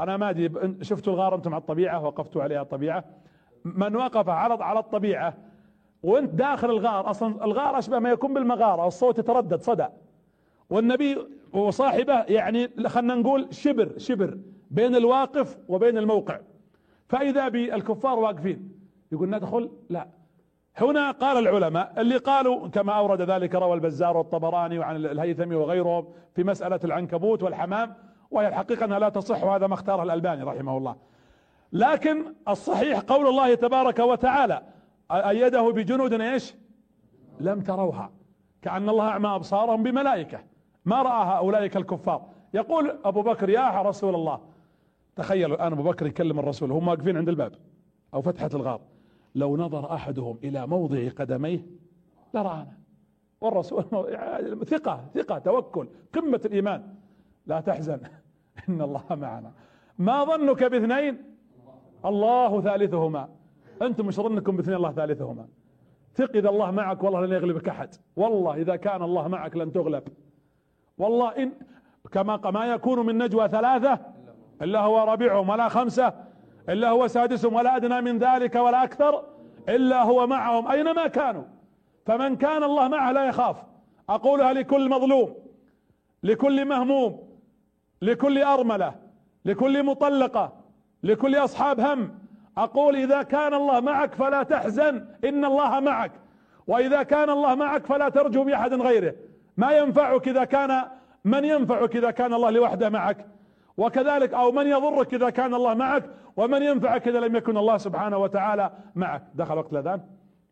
أنا ما أدري شفتوا الغار أنتم على الطبيعة؟ وقفتوا عليها الطبيعة. من وقف على على الطبيعة وانت داخل الغار أصلا الغار أشبه ما يكون بالمغارة الصوت يتردد صدى والنبي وصاحبه يعني خلنا نقول شبر شبر بين الواقف وبين الموقع. فإذا بالكفار واقفين يقول ندخل؟ لا. هنا قال العلماء اللي قالوا كما أورد ذلك روى البزار والطبراني وعن الهيثمي وغيرهم في مسألة العنكبوت والحمام وهي الحقيقة أنها لا تصح وهذا ما اختاره الألباني رحمه الله. لكن الصحيح قول الله تبارك وتعالى أيده بجنود إيش؟ لم تروها. كأن الله أعمى أبصارهم بملائكة. ما رأى اولئك الكفار. يقول أبو بكر يا رسول الله. تخيلوا الآن أبو بكر يكلم الرسول هم واقفين عند الباب أو فتحة الغار. لو نظر أحدهم إلى موضع قدميه لرآنا. والرسول ثقة ثقة توكل قمة الإيمان. لا تحزن إن الله معنا. ما ظنك باثنين؟ الله ثالثهما. أنتم مش ظنكم باثنين الله ثالثهما. ثق إذا الله معك والله لن يغلبك أحد. والله إذا كان الله معك لن تغلب. والله إن كما ما يكون من نجوى ثلاثة إلا هو رابعهم ولا خمسة إلا هو سادسهم ولا أدنى من ذلك ولا أكثر إلا هو معهم أينما كانوا. فمن كان الله معه لا يخاف. أقولها لكل مظلوم لكل مهموم لكل أرملة لكل مطلقة لكل أصحاب هم. أقول إذا كان الله معك فلا تحزن إن الله معك وإذا كان الله معك فلا ترجو بأحد غيره. ما ينفعك إذا كان من ينفعك إذا كان الله لوحده معك؟ وكذلك أو من يضرك إذا كان الله معك؟ ومن ينفعك إذا لم يكن الله سبحانه وتعالى معك؟ دخل وقت الأذان؟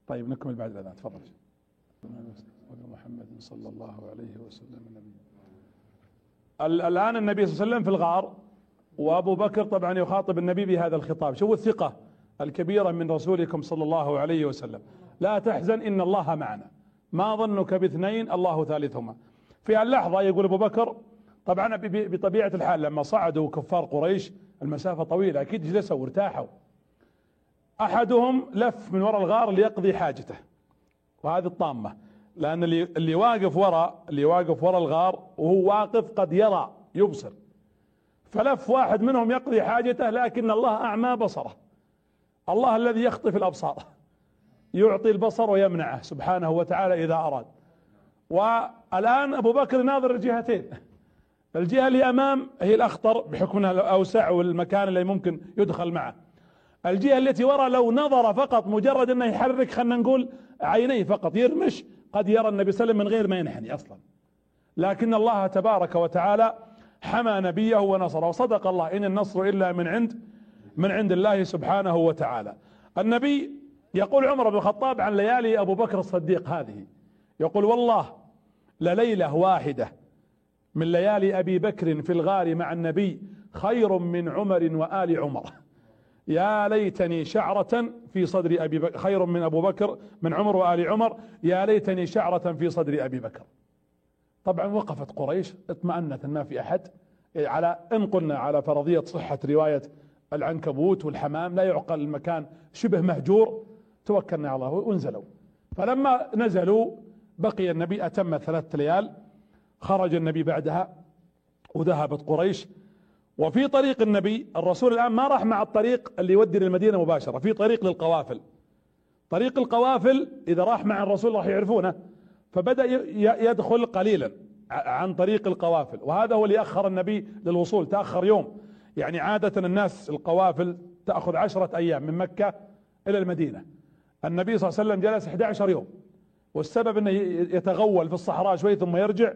طيب نكمل بعد الأذان. تفضل. محمد صلى الله عليه وسلم النبي. الآن النبي صلى الله عليه وسلم في الغار وأبو بكر طبعا يخاطب النبي بهذا الخطاب. شوفوا الثقة الكبيرة من رسولكم صلى الله عليه وسلم. لا تحزن إن الله معنا. ما ظنك باثنين الله ثالثهما. في اللحظة يقول أبو بكر طبعا بطبيعة الحال لما صعدوا كفار قريش المسافة طويلة أكيد جلسوا وارتاحوا. أحدهم لف من وراء الغار ليقضي حاجته وهذه الطامة. لأن اللي, اللي واقف وراء اللي واقف وراء الغار وهو واقف قد يرى يبصر. فلف واحد منهم يقضي حاجته لكن الله أعمى بصره. الله الذي يخطف الأبصار. يعطي البصر ويمنعه سبحانه وتعالى إذا أراد. والآن أبو بكر ناظر الجهتين. الجهة اللي أمام هي الأخطر بحكم أنها الأوسع والمكان اللي ممكن يدخل معه. الجهة التي وراء لو نظر فقط مجرد أنه يحرك خلنا نقول عينيه فقط يرمش قد يرى النبي صلى الله عليه وسلم من غير ما ينحني أصلا. لكن الله تبارك وتعالى حمى نبيه ونصره وصدق الله إن النصر إلا من عند من عند الله سبحانه وتعالى. النبي يقول عمر بن الخطاب عن ليالي أبو بكر الصديق هذه. يقول والله لليلة واحدة من ليالي أبي بكر في الغار مع النبي خير من عمر وآل عمر. يا ليتني شعرة في صدر أبي بكر خير من أبو بكر من عمر وآل عمر. يا ليتني شعرة في صدر أبي بكر. طبعا وقفت قريش اطمأنت ان ما في أحد. على إن قلنا على فرضية صحة رواية العنكبوت والحمام لا يعقل المكان شبه مهجور. توكلنا على الله وانزلوا. فلما نزلوا بقي النبي أتم ثلاثة ليال خرج النبي بعدها وذهبت قريش. وفي طريق النبي الرسول الآن ما راح مع الطريق اللي يودي للمدينة مباشرة في طريق للقوافل. طريق القوافل إذا راح مع الرسول راح يعرفونه. فبدأ يدخل قليلا عن طريق القوافل. وهذا هو اللي أخر النبي للوصول تأخر يوم. يعني عادة الناس القوافل تأخذ عشرة أيام من مكة إلى المدينة. النبي صلى الله عليه وسلم جلس 11 يوم والسبب أنه يتغول في الصحراء شوي ثم يرجع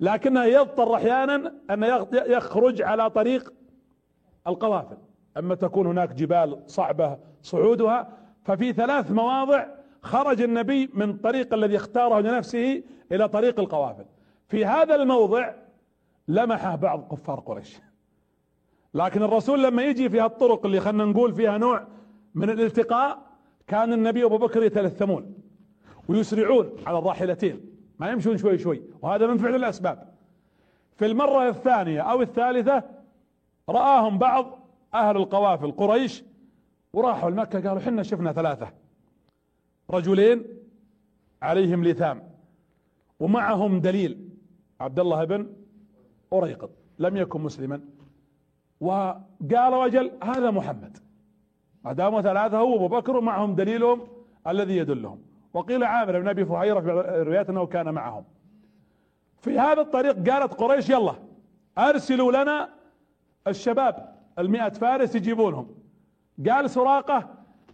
لكنه يضطر أحيانا أن يخرج على طريق القوافل. أما تكون هناك جبال صعبة صعودها ففي ثلاث مواضع خرج النبي من طريق الذي اختاره لنفسه إلى طريق القوافل. في هذا الموضع لمحه بعض كفار قريش. لكن الرسول لما يجي في هالطرق اللي خلنا نقول فيها نوع من الالتقاء كان النبي أبو بكر يتلثمون ويسرعون على الراحلتين ما يمشون شوي شوي وهذا من فعل الأسباب. في المرة الثانية أو الثالثة رآهم بعض أهل القوافل قريش وراحوا لمكة قالوا حنا شفنا ثلاثة رجلين عليهم لثام ومعهم دليل عبد الله بن أريقط لم يكن مسلما. وقال رجل هذا محمد. ما داموا ثلاثة هو أبو بكر ومعهم دليلهم الذي يدلهم. وقيل عامر بن أبي فهيرة في الروايات أنه كان معهم. في هذا الطريق قالت قريش يلا أرسلوا لنا الشباب المئة فارس يجيبونهم. قال سراقة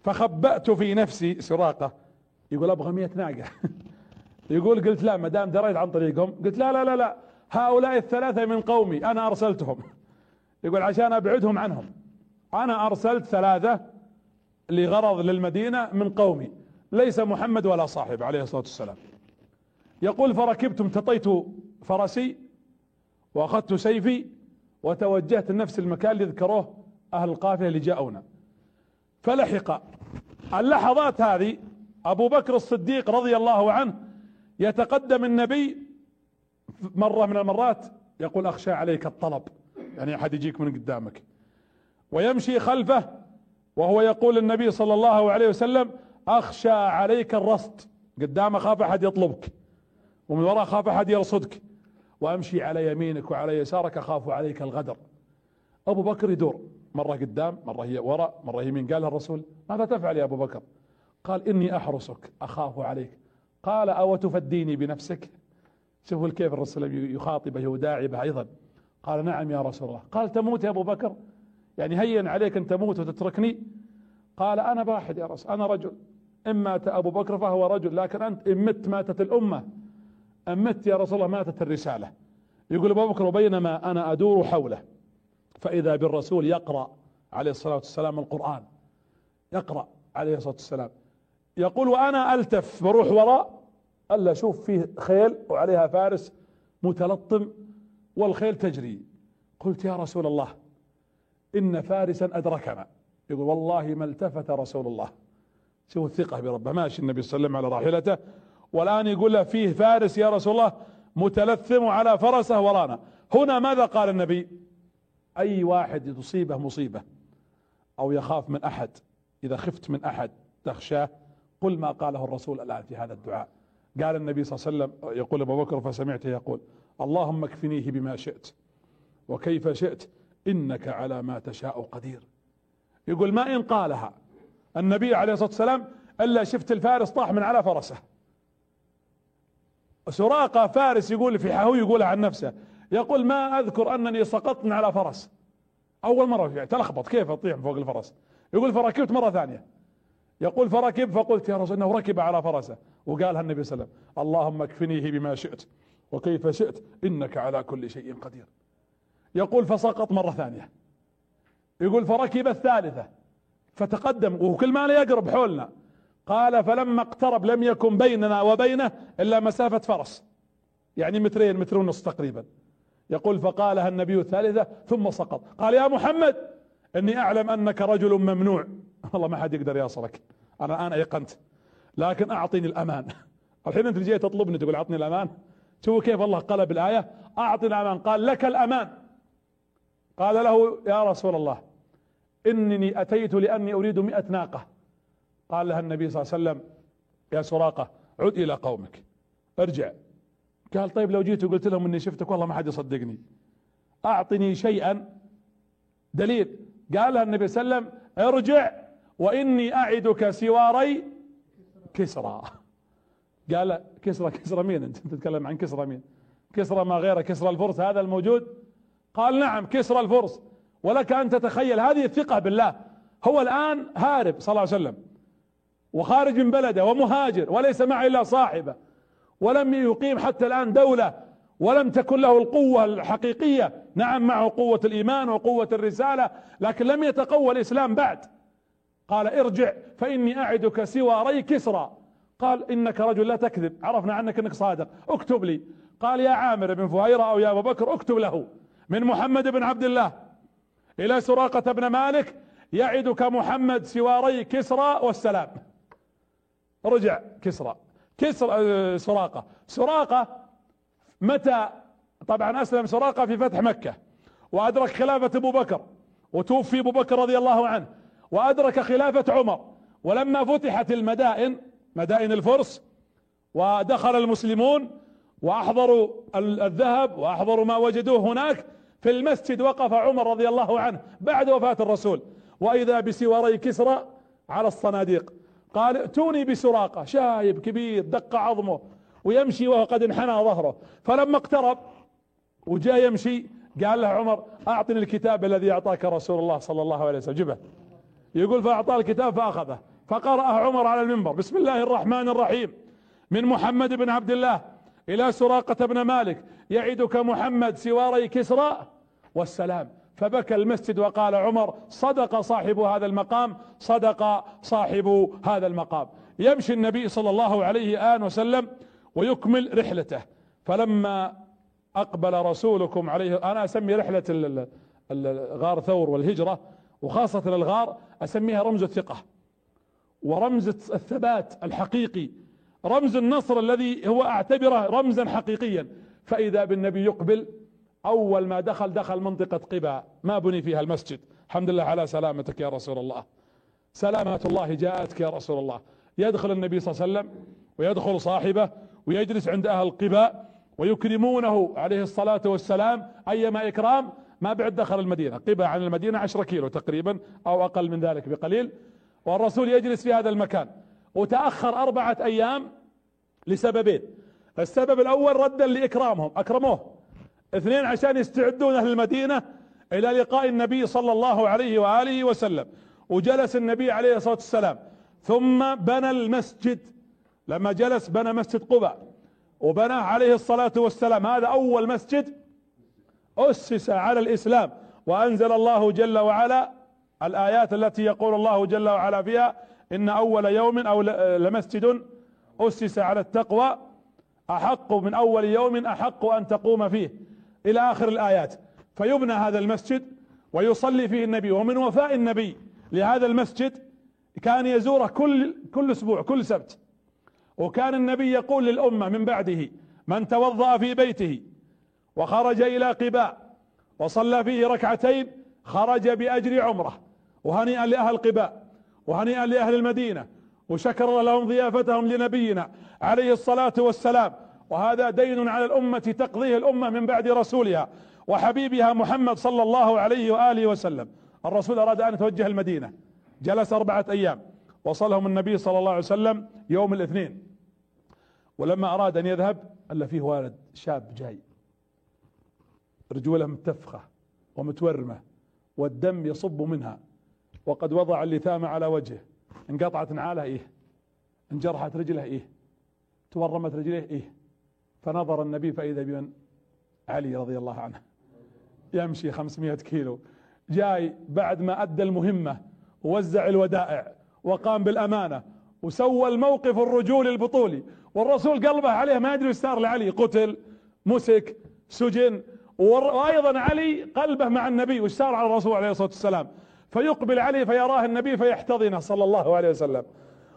فخبأت في نفسي سراقة. يقول أبغى مئة ناقة. يقول قلت لا ما دام دريت عن طريقهم. قلت لا لا لا لا هؤلاء الثلاثة من قومي أنا أرسلتهم. يقول عشان أبعدهم عنهم. أنا أرسلت ثلاثة لغرض للمدينة من قومي ليس محمد ولا صاحب عليه الصلاة والسلام. يقول فركبت امتطيت فرسي وأخذت سيفي وتوجهت لنفس المكان اللي ذكروه أهل القافلة اللي جاءونا. فلحق. اللحظات هذه أبو بكر الصديق رضي الله عنه يتقدم النبي مرة من المرات يقول أخشى عليك الطلب. يعني أحد يجيك من قدامك. ويمشي خلفه وهو يقول النبي صلى الله عليه وسلم أخشى عليك الرصد. قدام أخاف أحد يطلبك ومن وراء أخاف أحد يرصدك. وأمشي على يمينك وعلى يسارك أخاف عليك الغدر. أبو بكر يدور مرة قدام مرة هي وراء مرة يمين. قال الرسول ماذا تفعل يا أبو بكر؟ قال إني أحرسك أخاف عليك. قال أو تفديني بنفسك؟ شوفوا كيف الرسول يخاطبه وداعي به أيضا. قال نعم يا رسول الله. قال تموت يا أبو بكر؟ يعني هين عليك أن تموت وتتركني؟ قال أنا باحد يا رسول أنا رجل. إن مات أبو بكر فهو رجل لكن أنت إن مت ماتت الأمة. إن مت يا رسول الله ماتت الرسالة. يقول أبو بكر وبينما أنا أدور حوله. فإذا بالرسول يقرأ عليه الصلاة والسلام القرآن. يقرأ عليه الصلاة والسلام. يقول وأنا ألتف بروح وراء. ألا أشوف فيه خيل وعليها فارس متلطم والخيل تجري. قلت يا رسول الله إن فارسا أدركنا. يقول والله ما التفت رسول الله. شوف الثقة بربه ماشي النبي صلى الله عليه وسلم على راحلته. والآن يقول له فيه فارس يا رسول الله متلثم على فرسه ورانا. هنا ماذا قال النبي؟ أي واحد تصيبه مصيبة أو يخاف من أحد. إذا خفت من أحد تخشاه قل ما قاله الرسول الآن في هذا الدعاء. قال النبي صلى الله عليه وسلم يقول أبو بكر فسمعته يقول اللهم اكفنيه بما شئت وكيف شئت. إنك على ما تشاء قدير. يقول ما إن قالها. النبي عليه الصلاة والسلام إلا شفت الفارس طاح من على فرسه. سراقة فارس يقول في هو يقولها عن نفسه. يقول ما أذكر أنني سقطت من على فرس. أول مرة يعني تلخبط كيف أطيح فوق الفرس. يقول فركبت مرة ثانية. يقول فركب فقلت يا رسول إنه ركب على فرسه. وقالها النبي صلى الله عليه وسلم اللهم اكفنيه بما شئت. وكيف شئت إنك على كل شيء قدير. يقول فسقط مرة ثانية. يقول فركب الثالثة. فتقدم وكل ما لا يقرب حولنا. قال فلما اقترب لم يكن بيننا وبينه إلا مسافة فرس. يعني مترين متر ونص تقريبا. يقول فقالها النبي الثالثة ثم سقط. قال يا محمد إني أعلم أنك رجل ممنوع. والله ما حد يقدر يصلك أنا الآن أيقنت. لكن أعطني الأمان. الحين أنت جاي تطلبني تقول أعطني الأمان. شوفوا كيف الله قلب الآية. أعطني الأمان. قال لك الأمان. قال له يا رسول الله إنني أتيت لأني أريد مئة ناقة. قال لها النبي صلى الله عليه وسلم يا سراقة عد إلى قومك ارجع. قال طيب لو جيت وقلت لهم إني شفتك والله ما حد يصدقني. أعطني شيئا. دليل. قالها النبي صلى الله عليه وسلم ارجع وإني أعدك سواري كسرى. قال كسرى كسرى مين أنت؟ تتكلم عن كسرى مين؟ كسرى ما غيره كسرى الفرس هذا الموجود قال نعم كسرى الفرس. ولك أن تتخيل هذه الثقة بالله. هو الآن هارب صلى الله عليه وسلم وخارج من بلده ومهاجر وليس معه إلا صاحبه. ولم يقيم حتى الآن دولة ولم تكن له القوة الحقيقية. نعم معه قوة الإيمان وقوة الرسالة لكن لم يتقوى الإسلام بعد. قال ارجع فإني أعدك سواري كسرى. قال إنك رجل لا تكذب. عرفنا عنك إنك صادق. اكتب لي. قال يا عامر بن فهيرة أو يا أبو بكر اكتب له. من محمد بن عبد الله إلى سراقة بن مالك يعدك محمد سواري كسرى والسلام. رجع كسرى. كسرى آه، سراقة. سراقة متى؟ طبعا أسلم سراقة في فتح مكة. وأدرك خلافة أبو بكر. وتوفي أبو بكر رضي الله عنه. وأدرك خلافة عمر. ولما فتحت المدائن مدائن الفرس ودخل المسلمون وأحضروا الذهب وأحضروا ما وجدوه هناك في المسجد وقف عمر رضي الله عنه بعد وفاة الرسول. وإذا بسواري كسرى على الصناديق. قال ائتوني بسراقة شايب كبير دق عظمه ويمشي وهو قد انحنى ظهره. فلما اقترب وجاء يمشي قال له عمر أعطني الكتاب الذي أعطاك رسول الله صلى الله عليه وسلم. جبه. يقول فأعطاه الكتاب فأخذه. فقرأه عمر على المنبر. بسم الله الرحمن الرحيم. من محمد بن عبد الله. إلى سراقة بن مالك يعدك محمد سواري كسرى والسلام. فبكى المسجد وقال عمر صدق صاحب هذا المقام صدق صاحب هذا المقام. يمشي النبي صلى الله عليه آن وسلم ويكمل رحلته. فلما أقبل رسولكم عليه أنا أسمي رحلة غار ثور والهجرة وخاصة الغار أسميها رمز الثقة ورمز الثبات الحقيقي رمز النصر الذي هو اعتبره رمزا حقيقيا. فإذا بالنبي يقبل أول ما دخل دخل منطقة قباء. ما بني فيها المسجد. الحمد لله على سلامتك يا رسول الله. سلامة الله جاءتك يا رسول الله. يدخل النبي صلى الله عليه وسلم ويدخل صاحبه ويجلس عند أهل قباء ويكرمونه عليه الصلاة والسلام أيما إكرام. ما بعد دخل المدينة. قباء عن المدينة عشرة كيلو تقريبا أو أقل من ذلك بقليل. والرسول يجلس في هذا المكان. وتأخر أربعة أيام لسببين. السبب الأول ردا لإكرامهم أكرموه. اثنين عشان يستعدون أهل المدينة إلى لقاء النبي صلى الله عليه وآله وسلم وجلس النبي عليه الصلاة والسلام. ثم بنى المسجد. لما جلس بنى مسجد قباء وبنى عليه الصلاة والسلام. هذا أول مسجد أسس على الإسلام وأنزل الله جل وعلا الآيات التي يقول الله جل وعلا فيها إن أول يوم أو لمسجد أسس على التقوى أحق من أول يوم أحق أن تقوم فيه. إلى آخر الآيات. فيبنى هذا المسجد ويصلي فيه النبي. ومن وفاء النبي لهذا المسجد كان يزوره كل كل أسبوع كل سبت. وكان النبي يقول للأمة من بعده من توضأ في بيته وخرج إلى قباء وصلى فيه ركعتين خرج بأجر عمرة. وهنيئا لأهل قباء وهنيئا لأهل المدينة وشكر لهم ضيافتهم لنبينا عليه الصلاة والسلام. وهذا دين على الأمة تقضيه الأمة من بعد رسولها وحبيبها محمد صلى الله عليه وآله وسلم. الرسول أراد أن يتوجه المدينة. جلس أربعة أيام. وصلهم النبي صلى الله عليه وسلم يوم الاثنين. ولما أراد أن يذهب الا فيه ولد شاب جاي. رجوله متفخة ومتورمة والدم يصب منها وقد وضع اللثام على وجهه. انقطعت نعاله إيه انجرحت رجله إيه تورمت رجليه إيه فنظر النبي فإذا بمن؟ علي رضي الله عنه. يمشي خمسمائة كيلو جاي بعد ما أدى المهمة ووزع الودائع وقام بالأمانة وسوى الموقف الرجولي البطولي والرسول قلبه عليه ما يدري صار لعلي. قتل مسك سجن وأيضا علي قلبه مع النبي. وش صار على الرسول عليه الصلاة والسلام؟ فيقبل علي فيراه النبي فيحتضنه صلى الله عليه وسلم.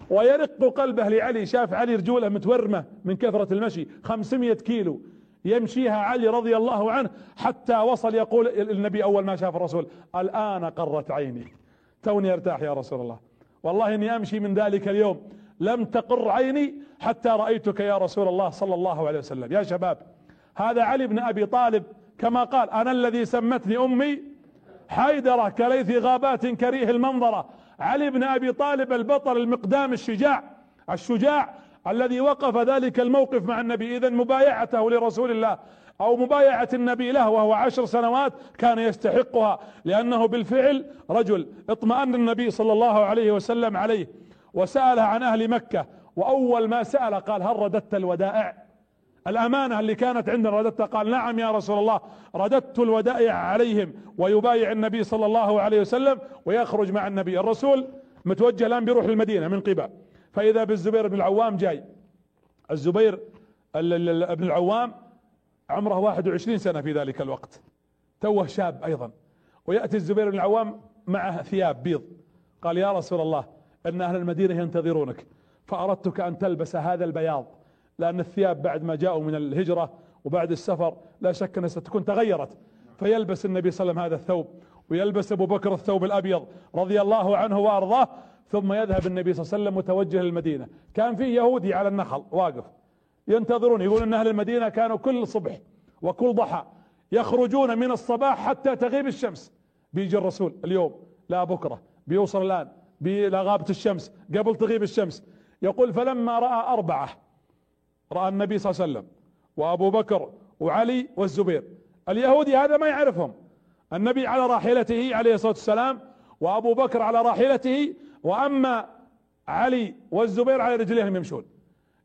ويرق قلبه لعلي شاف علي رجوله متورمة من كثرة المشي خمسمية كيلو. يمشيها علي رضي الله عنه حتى وصل يقول النبي أول ما شاف الرسول الآن قرت عيني. توني أرتاح يا رسول الله. والله إني أمشي من ذلك اليوم. لم تقر عيني حتى رأيتك يا رسول الله صلى الله عليه وسلم. يا شباب هذا علي بن أبي طالب كما قال أنا الذي سمتني أمي حيدرة كليث غابات كريه المنظرة علي بن أبي طالب البطل المقدام الشجاع الشجاع الذي وقف ذلك الموقف مع النبي إذا مبايعته لرسول الله أو مبايعة النبي له وهو عشر سنوات كان يستحقها لأنه بالفعل رجل اطمأن النبي صلى الله عليه وسلم عليه وسأله عن أهل مكة وأول ما سأل قال هل رددت الودائع؟ الأمانة اللي كانت عندنا رددتها قال نعم يا رسول الله رددت الودائع عليهم ويبايع النبي صلى الله عليه وسلم ويخرج مع النبي الرسول متوجه الآن بيروح المدينة من قبل فإذا بالزبير بن العوام جاي. الزبير بن العوام عمره 21 سنة في ذلك الوقت. توه شاب أيضا. ويأتي الزبير بن العوام معه ثياب بيض. قال يا رسول الله إن أهل المدينة ينتظرونك فأردتك أن تلبس هذا البياض لأن الثياب بعد ما جاءوا من الهجرة وبعد السفر لا شك أنها ستكون تغيرت. فيلبس النبي صلى الله عليه وسلم هذا الثوب ويلبس أبو بكر الثوب الأبيض رضي الله عنه وأرضاه ثم يذهب النبي صلى الله عليه وسلم متوجه للمدينة. كان في يهودي على النخل واقف. ينتظرون يقول إن أهل المدينة كانوا كل صبح وكل ضحى يخرجون من الصباح حتى تغيب الشمس. بيجي الرسول اليوم لا بكرة بيوصل الآن لا غابت الشمس قبل تغيب الشمس. يقول فلما رأى أربعة رأى النبي صلى الله عليه وسلم وأبو بكر وعلي والزبير. اليهودي هذا ما يعرفهم. النبي على راحلته عليه الصلاة والسلام وأبو بكر على راحلته وأما علي والزبير على رجليهم يمشون.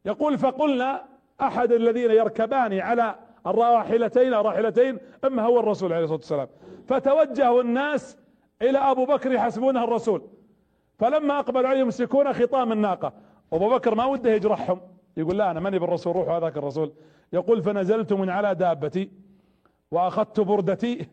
يقول فقلنا أحد الذين يركبان على الراحلتين راحلتين اما هو الرسول عليه الصلاة والسلام؟ فتوجه الناس إلى أبو بكر يحسبونه الرسول. فلما أقبل عليه يمسكون خطام الناقة. أبو بكر ما وده يجرحهم. يقول لا أنا ماني بالرسول روحوا هذاك الرسول. يقول فنزلت من على دابتي وأخذت بردتي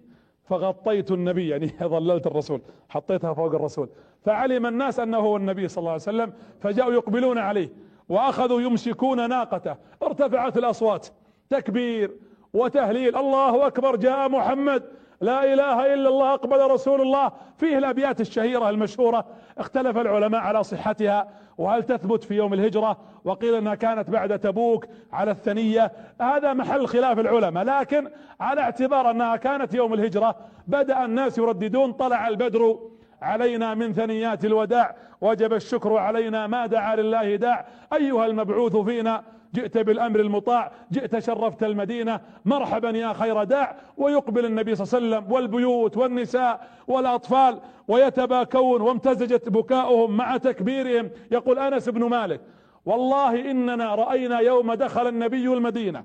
فغطيت النبي يعني ظللت الرسول حطيتها فوق الرسول. فعلم الناس أنه هو النبي صلى الله عليه وسلم فجاءوا يقبلون عليه وأخذوا يمسكون ناقته. ارتفعت الأصوات تكبير وتهليل الله أكبر جاء محمد. لا إله إلا الله أقبل رسول الله. فيه الأبيات الشهيرة المشهورة. اختلف العلماء على صحتها. وهل تثبت في يوم الهجرة؟ وقيل إنها كانت بعد تبوك على الثنية. هذا محل خلاف العلماء. لكن على اعتبار أنها كانت يوم الهجرة بدأ الناس يرددون. طلع البدر علينا من ثنيات الوداع. وجب الشكر علينا ما دعا لله داع. أيها المبعوث فينا جئت بالأمر المطاع جئت شرفت المدينة مرحبا يا خير داع ويقبل النبي صلى الله عليه وسلم والبيوت والنساء والأطفال ويتباكون وامتزجت بكاؤهم مع تكبيرهم. يقول أنس بن مالك والله إننا رأينا يوم دخل النبي المدينة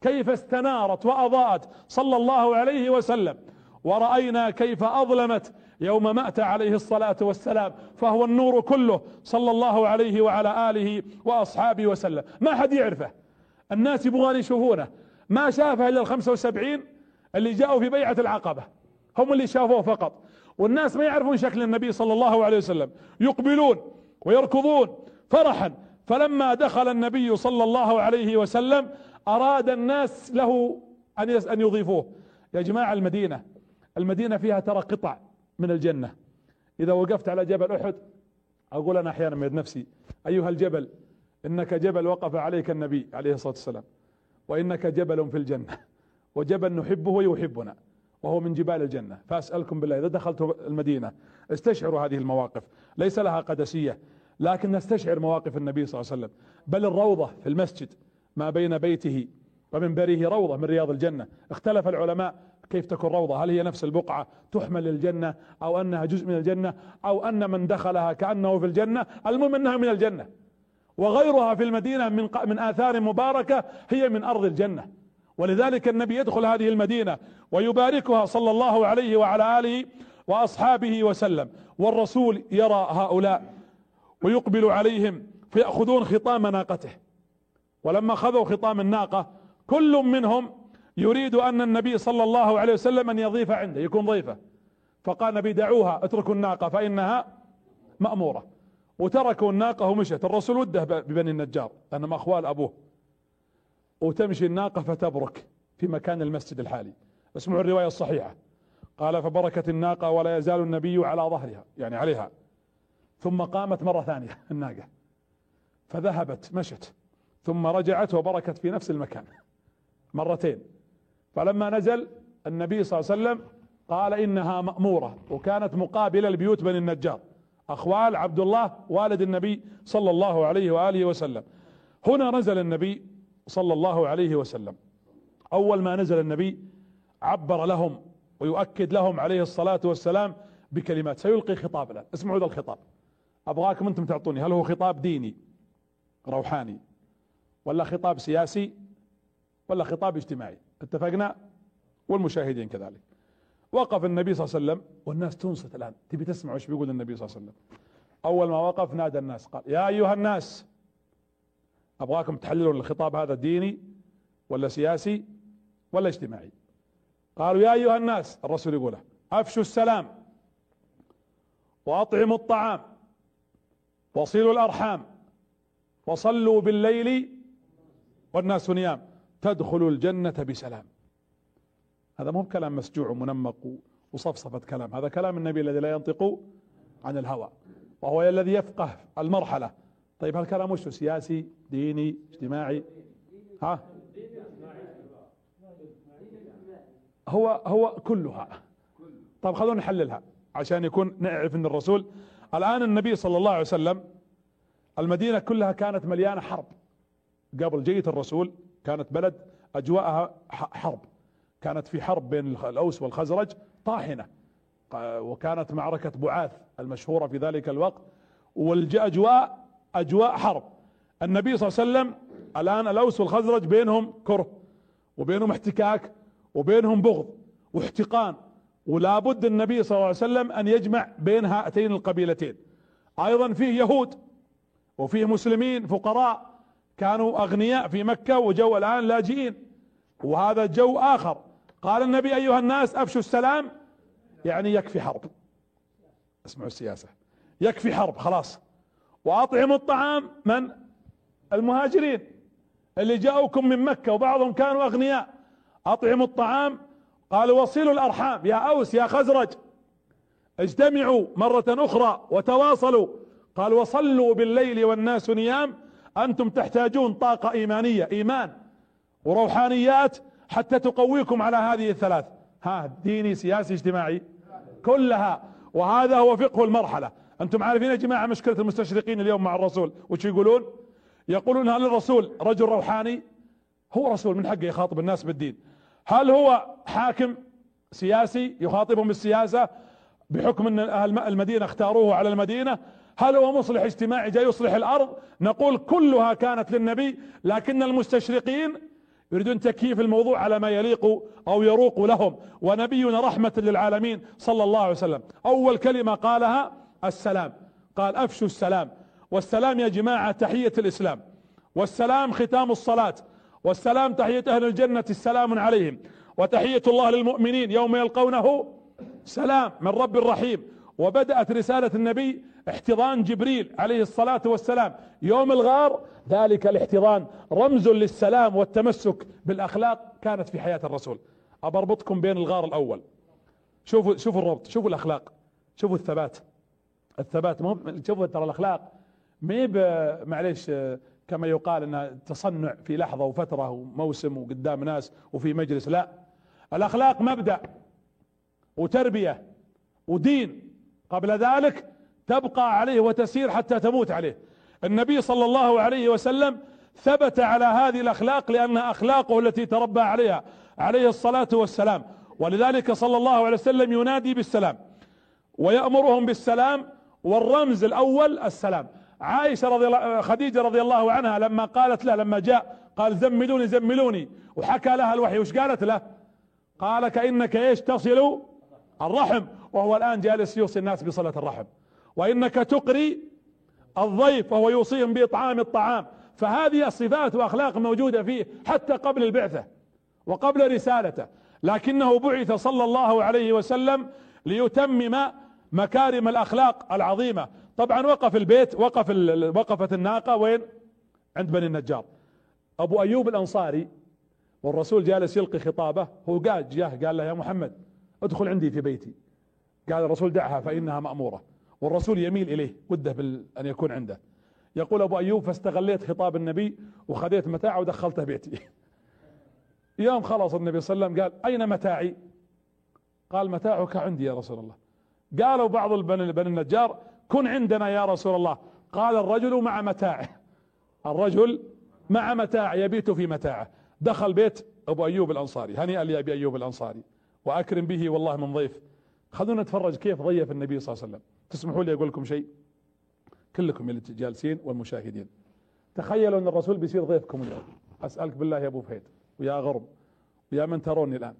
كيف استنارت وأضاءت صلى الله عليه وسلم ورأينا كيف أظلمت يوم مات عليه الصلاة والسلام فهو النور كله صلى الله عليه وعلى آله وأصحابه وسلم. ما حد يعرفه. الناس يبغون يشوفونه. ما شافه إلا الخمسة وسبعين اللي جاءوا في بيعة العقبة. هم اللي شافوه فقط. والناس ما يعرفون شكل النبي صلى الله عليه وسلم. يقبلون ويركضون فرحا. فلما دخل النبي صلى الله عليه وسلم أراد الناس له أن يضيفوه. يا جماعة المدينة المدينة فيها ترى قطع. من الجنة. إذا وقفت على جبل أحد أقول أنا أحيانا من نفسي أيها الجبل إنك جبل وقف عليك النبي عليه الصلاة والسلام وإنك جبل في الجنة وجبل نحبه ويحبنا وهو من جبال الجنة. فأسألكم بالله إذا دخلت المدينة استشعروا هذه المواقف. ليس لها قدسية لكن نستشعر مواقف النبي صلى الله عليه وسلم. بل الروضة في المسجد ما بين بيته ومنبره روضة من رياض الجنة. اختلف العلماء كيف تكون روضة؟ هل هي نفس البقعة تحمل للجنة أو أنها جزء من الجنة أو أن من دخلها كأنه في الجنة؟ المهم أنها من الجنة. وغيرها في المدينة من, من آثار مباركة هي من أرض الجنة. ولذلك النبي يدخل هذه المدينة ويباركها صلى الله عليه وعلى آله وأصحابه وسلم. والرسول يرى هؤلاء ويقبل عليهم فيأخذون خطام ناقته. ولما أخذوا خطام الناقة كل منهم يريد أن النبي صلى الله عليه وسلم أن يضيف عنده يكون ضيفة. فقال النبي دعوها اتركوا الناقة فإنها مأمورة. وتركوا الناقة ومشت. الرسول وده ببني النجار لأنهم أخوال أبوه. وتمشي الناقة فتبرك في مكان المسجد الحالي. اسمعوا الرواية الصحيحة. قال فبركت الناقة ولا يزال النبي على ظهرها. يعني عليها. ثم قامت مرة ثانية الناقة. فذهبت مشت. ثم رجعت وبركت في نفس المكان. مرتين. فلما نزل النبي صلى الله عليه وسلم قال إنها مأمورة وكانت مقابلة لبيوت بني النجار. أخوال عبد الله والد النبي صلى الله عليه وآله وسلم. هنا نزل النبي صلى الله عليه وسلم. أول ما نزل النبي عبر لهم ويؤكد لهم عليه الصلاة والسلام بكلمات. سيلقي خطاب الآن. اسمعوا هذا الخطاب. أبغاكم أنتم تعطوني. هل هو خطاب ديني؟ روحاني. ولا خطاب سياسي؟ ولا خطاب اجتماعي؟ اتفقنا؟ والمشاهدين كذلك. وقف النبي صلى الله عليه وسلم والناس تنصت الآن. تبي تسمع إيش بيقول النبي صلى الله عليه وسلم؟ أول ما وقف نادى الناس قال يا أيها الناس أبغاكم تحللوا الخطاب هذا ديني ولا سياسي ولا اجتماعي؟ قالوا يا أيها الناس الرسول يقوله أفشوا السلام وأطعموا الطعام وصلوا الأرحام وصلوا بالليل والناس نيام. تدخلوا الجنة بسلام. هذا مو كلام مسجوع ومنمق وصفصفة كلام هذا كلام النبي الذي لا ينطق عن الهوى وهو الذي يفقه المرحلة. طيب هالكلام وش؟ سياسي ديني اجتماعي؟ ها؟ هو هو كلها. طيب خلونا نحللها عشان يكون نعرف إن الرسول الآن النبي صلى الله عليه وسلم المدينة كلها كانت مليانة حرب. قبل جية الرسول كانت بلد أجواءها حرب. كانت في حرب بين الأوس والخزرج طاحنة. وكانت معركة بعاث المشهورة في ذلك الوقت. والاجواء أجواء حرب. النبي صلى الله عليه وسلم الآن الأوس والخزرج بينهم كره وبينهم احتكاك وبينهم بغض واحتقان. ولا بد النبي صلى الله عليه وسلم أن يجمع بين هاتين القبيلتين. أيضا فيه يهود وفيه مسلمين فقراء كانوا أغنياء في مكة وجو الآن لاجئين. وهذا جو آخر. قال النبي أيها الناس أفشوا السلام. يعني يكفي حرب. اسمعوا السياسة. يكفي حرب خلاص. وأطعموا الطعام من؟ المهاجرين. اللي جاءوكم من مكة وبعضهم كانوا أغنياء. أطعموا الطعام. قالوا وصلوا الأرحام. يا أوس يا خزرج. اجتمعوا مرة أخرى وتواصلوا. قال وصلوا بالليل والناس نيام. أنتم تحتاجون طاقة إيمانية إيمان وروحانيات حتى تقويكم على هذه الثلاث. ها ديني سياسي اجتماعي كلها. وهذا هو فقه المرحلة. أنتم عارفين يا جماعة مشكلة المستشرقين اليوم مع الرسول؟ وش يقولون؟ يقولون هل الرسول رجل روحاني؟ هو رسول من حقه يخاطب الناس بالدين. هل هو حاكم سياسي يخاطبهم بالسياسة بحكم أن أهل المدينة اختاروه على المدينة؟ هل هو مصلح اجتماعي؟ جاي يصلح الأرض؟ نقول كلها كانت للنبي لكن المستشرقين يريدون تكييف الموضوع على ما يليق أو يروق لهم. ونبينا رحمة للعالمين صلى الله عليه وسلم. أول كلمة قالها السلام. قال أفشوا السلام. والسلام يا جماعة تحية الإسلام. والسلام ختام الصلاة. والسلام تحية أهل الجنة السلام عليهم. وتحية الله للمؤمنين يوم يلقونه سلام من رب الرحيم. وبدأت رسالة النبي احتضان جبريل عليه الصلاة والسلام. يوم الغار ذلك الاحتضان. رمز للسلام والتمسك بالأخلاق كانت في حياة الرسول. أبربطكم بين الغار الأول. شوفوا شوفوا الربط شوفوا الأخلاق شوفوا الثبات. الثبات مو شوفوا ترى الأخلاق. ما معليش كما يقال إنها تصنع في لحظة وفترة وموسم وقدام ناس وفي مجلس. لا. الأخلاق مبدأ وتربية ودين. قبل ذلك تبقى عليه وتسير حتى تموت عليه. النبي صلى الله عليه وسلم ثبت على هذه الأخلاق لانها أخلاقه التي تربى عليها عليه الصلاة والسلام. ولذلك صلى الله عليه وسلم ينادي بالسلام ويأمرهم بالسلام والرمز الأول السلام. عائشة رضي الله خديجة رضي الله عنها لما قالت له لما جاء قال زملوني زملوني. وحكى لها الوحي. وش قالت له؟ قال كأنك إيش تصل الرحم وهو الآن جالس يوصي الناس بصلة الرحم. وإنك تقري الضيف وهو يوصيهم بإطعام الطعام. فهذه الصفات واخلاق موجودة فيه حتى قبل البعثة وقبل رسالته. لكنه بعث صلى الله عليه وسلم ليتمم مكارم الأخلاق العظيمة. طبعا وقف البيت وقف وقفت الناقة. وين؟ عند بني النجار. أبو أيوب الأنصاري والرسول جالس يلقي خطابه. هو قاعد جاه قال له يا محمد ادخل عندي في بيتي. قال الرسول دعها فإنها مأمورة. والرسول يميل إليه وده أن يكون عنده. يقول أبو أيوب فاستغليت خطاب النبي وخذيت متاعه ودخلته بيتي. يوم خلص النبي صلى الله عليه وسلم قال أين متاعي؟ قال متاعك عندي يا رسول الله. قالوا بعض بني النجار كن عندنا يا رسول الله. قال الرجل مع متاعه. الرجل مع متاع يبيت في متاعه. دخل بيت أبو أيوب الأنصاري هنيئا لأبي أيوب الأنصاري. وأكرم به والله من ضيف. خلونا نتفرج كيف ضيف النبي صلى الله عليه وسلم. تسمحوا لي أقول لكم شيء؟ كلكم اللي جالسين والمشاهدين. تخيلوا أن الرسول بيصير ضيفكم اليوم. أسألك بالله يا أبو فهيد ويا غرب ويا من تروني الآن.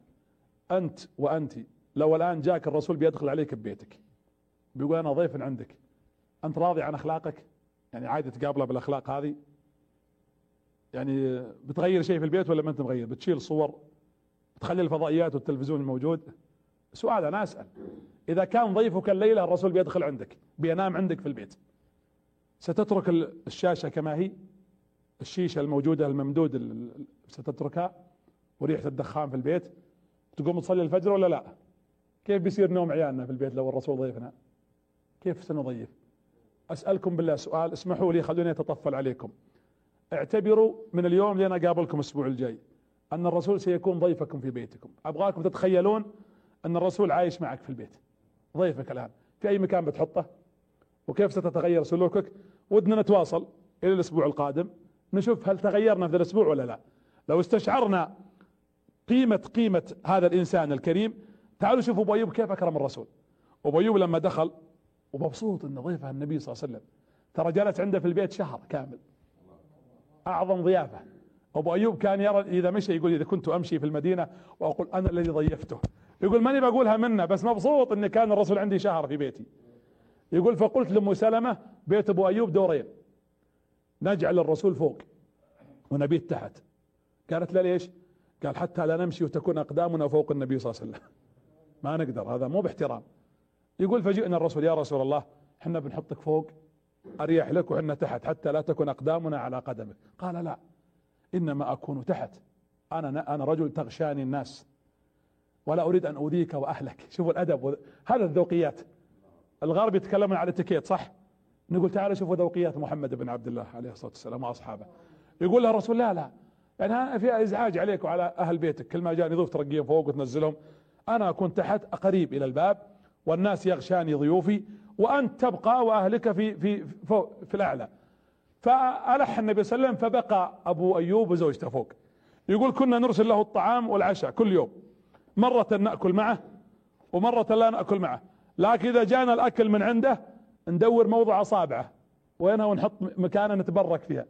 أنت وأنت لو الآن جاك الرسول بيدخل عليك ببيتك بيقول أنا ضيف عندك. أنت راضي عن أخلاقك؟ يعني عادي تقابله بالأخلاق هذه؟ يعني بتغير شيء في البيت ولا ما أنت مغير؟ بتشيل صور؟ بتخلي الفضائيات والتلفزيون موجود سؤال أنا أسأل. إذا كان ضيفك الليلة الرسول بيدخل عندك بينام عندك في البيت ستترك الشاشة كما هي؟ الشيشة الموجودة الممدود ستتركها؟ وريحة الدخان في البيت؟ تقوم تصلي الفجر ولا لا؟ كيف بيصير نوم عيالنا في البيت لو الرسول ضيفنا؟ كيف سنضيف؟ أسألكم بالله سؤال اسمحوا لي خلوني أتطفل عليكم. اعتبروا من اليوم لين أقابلكم الأسبوع الجاي. أن الرسول سيكون ضيفكم في بيتكم. أبغاكم تتخيلون أن الرسول عايش معك في البيت. ضيفك الآن. في أي مكان بتحطه؟ وكيف ستتغير سلوكك؟ ودنا نتواصل إلى الأسبوع القادم. نشوف هل تغيرنا في الأسبوع ولا لا. لو استشعرنا قيمة قيمة هذا الإنسان الكريم تعالوا شوفوا أبو أيوب كيف أكرم الرسول. أبو أيوب لما دخل ومبسوط ان ضيفه النبي صلى الله عليه وسلم ترى جلس عنده في البيت شهر كامل. أعظم ضيافة. أبو أيوب كان يرى إذا مشى يقول إذا كنت أمشي في المدينة وأقول أنا الذي ضيفته. يقول ماني بقولها منه بس مبسوط إن كان الرسول عندي شهر في بيتي. يقول فقلت لام سلمة بيت أبو أيوب دورين. نجعل الرسول فوق. ونبيت تحت. قالت له ليش؟ قال حتى لا نمشي وتكون أقدامنا فوق النبي صلى الله عليه وسلم. ما نقدر هذا مو باحترام. يقول فجئنا الرسول يا رسول الله إحنا بنحطك فوق أريح لك وحنا تحت حتى لا تكون أقدامنا على قدمك. قال لا. إنما أكون تحت. أنا أنا رجل تغشاني الناس. ولا أريد أن اؤذيك وأهلك. شوفوا الأدب هذا الذوقيات. الغرب يتكلمون على الاتيكيت صح؟ نقول تعالوا شوفوا ذوقيات محمد بن عبد الله عليه الصلاة والسلام وأصحابه. يقول له الرسول لا لا. يعني في إزعاج عليك وعلى أهل بيتك. كل ما جاني ضيوف ترقيهم فوق وتنزلهم. أنا اكون تحت قريب إلى الباب. والناس يغشاني ضيوفي. وأنت تبقى وأهلك في في فوق في الأعلى. فألح النبي صلى الله عليه وسلم فبقى أبو أيوب وزوجته فوق. يقول كنا نرسل له الطعام والعشاء كل يوم. مرة نأكل معه ومرة لا نأكل معه. لكن إذا جانا الأكل من عنده ندور موضع اصابعه وينها ونحط مكانه نتبرك فيها.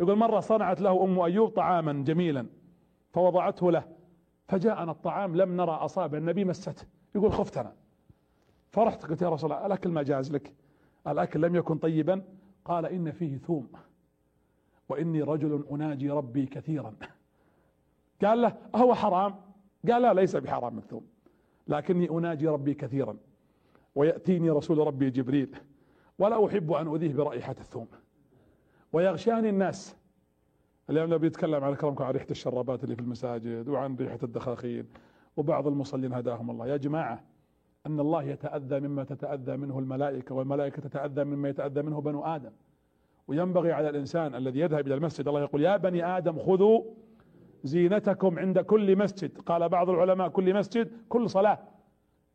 يقول مرة صنعت له أم أيوب طعاما جميلا فوضعته له. فجاءنا الطعام لم نرى أصابع النبي مسته يقول خفت أنا. فرحت قلت يا رسول الله الأكل ما جاز لك. الأكل لم يكن طيبا. قال إن فيه ثوم وإني رجل أناجي ربي كثيرا. قال له أهو حرام؟ قال لا ليس بحرام الثوم لكني أناجي ربي كثيرا ويأتيني رسول ربي جبريل ولا أحب أن أذيه برائحة الثوم. ويغشاني الناس. اليوم لو بيتكلم على كرمكم عن ريحة الشرابات اللي في المساجد وعن ريحة الدخاخين وبعض المصلين هداهم الله. يا جماعة أن الله يتأذى مما تتأذى منه الملائكة والملائكة تتأذى مما يتأذى منه بنو آدم. وينبغي على الإنسان الذي يذهب إلى المسجد الله يقول يا بني آدم خذوا زينتكم عند كل مسجد. قال بعض العلماء كل مسجد كل صلاة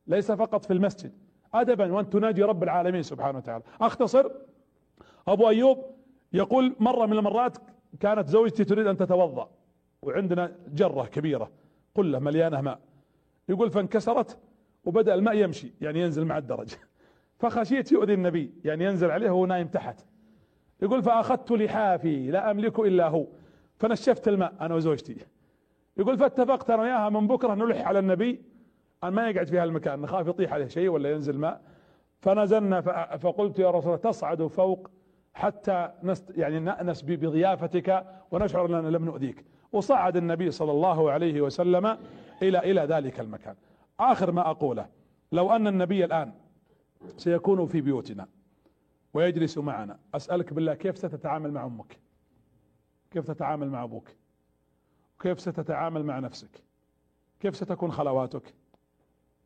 ليس فقط في المسجد. ادبا وان تناجي رب العالمين سبحانه وتعالى. أختصر أبو أيوب يقول مرة من المرات كانت زوجتي تريد أن تتوضأ وعندنا جرة كبيرة قلة مليانة ماء. يقول فانكسرت وبدأ الماء يمشي يعني ينزل مع الدرج. فخشيت يؤذي النبي يعني ينزل عليه وهو نايم تحت. يقول فأخذت لحافي لا أملك إلا هو. فنشفت الماء أنا وزوجتي. يقول فاتفقت أنا وياها من بكرة نلح على النبي. أن ما يقعد في هالمكان نخاف يطيح عليه شيء ولا ينزل ماء. فنزلنا فقلت يا رسول الله تصعد فوق حتى نست يعني نأنس بضيافتك ونشعر أننا لم نؤذيك. وصعد النبي صلى الله عليه وسلم إلى إلى ذلك المكان. آخر ما أقوله لو أن النبي الآن سيكون في بيوتنا ويجلس معنا أسألك بالله كيف ستتعامل مع أمك؟ كيف تتعامل مع أبوك؟ كيف ستتعامل مع نفسك؟ كيف ستكون خلواتك؟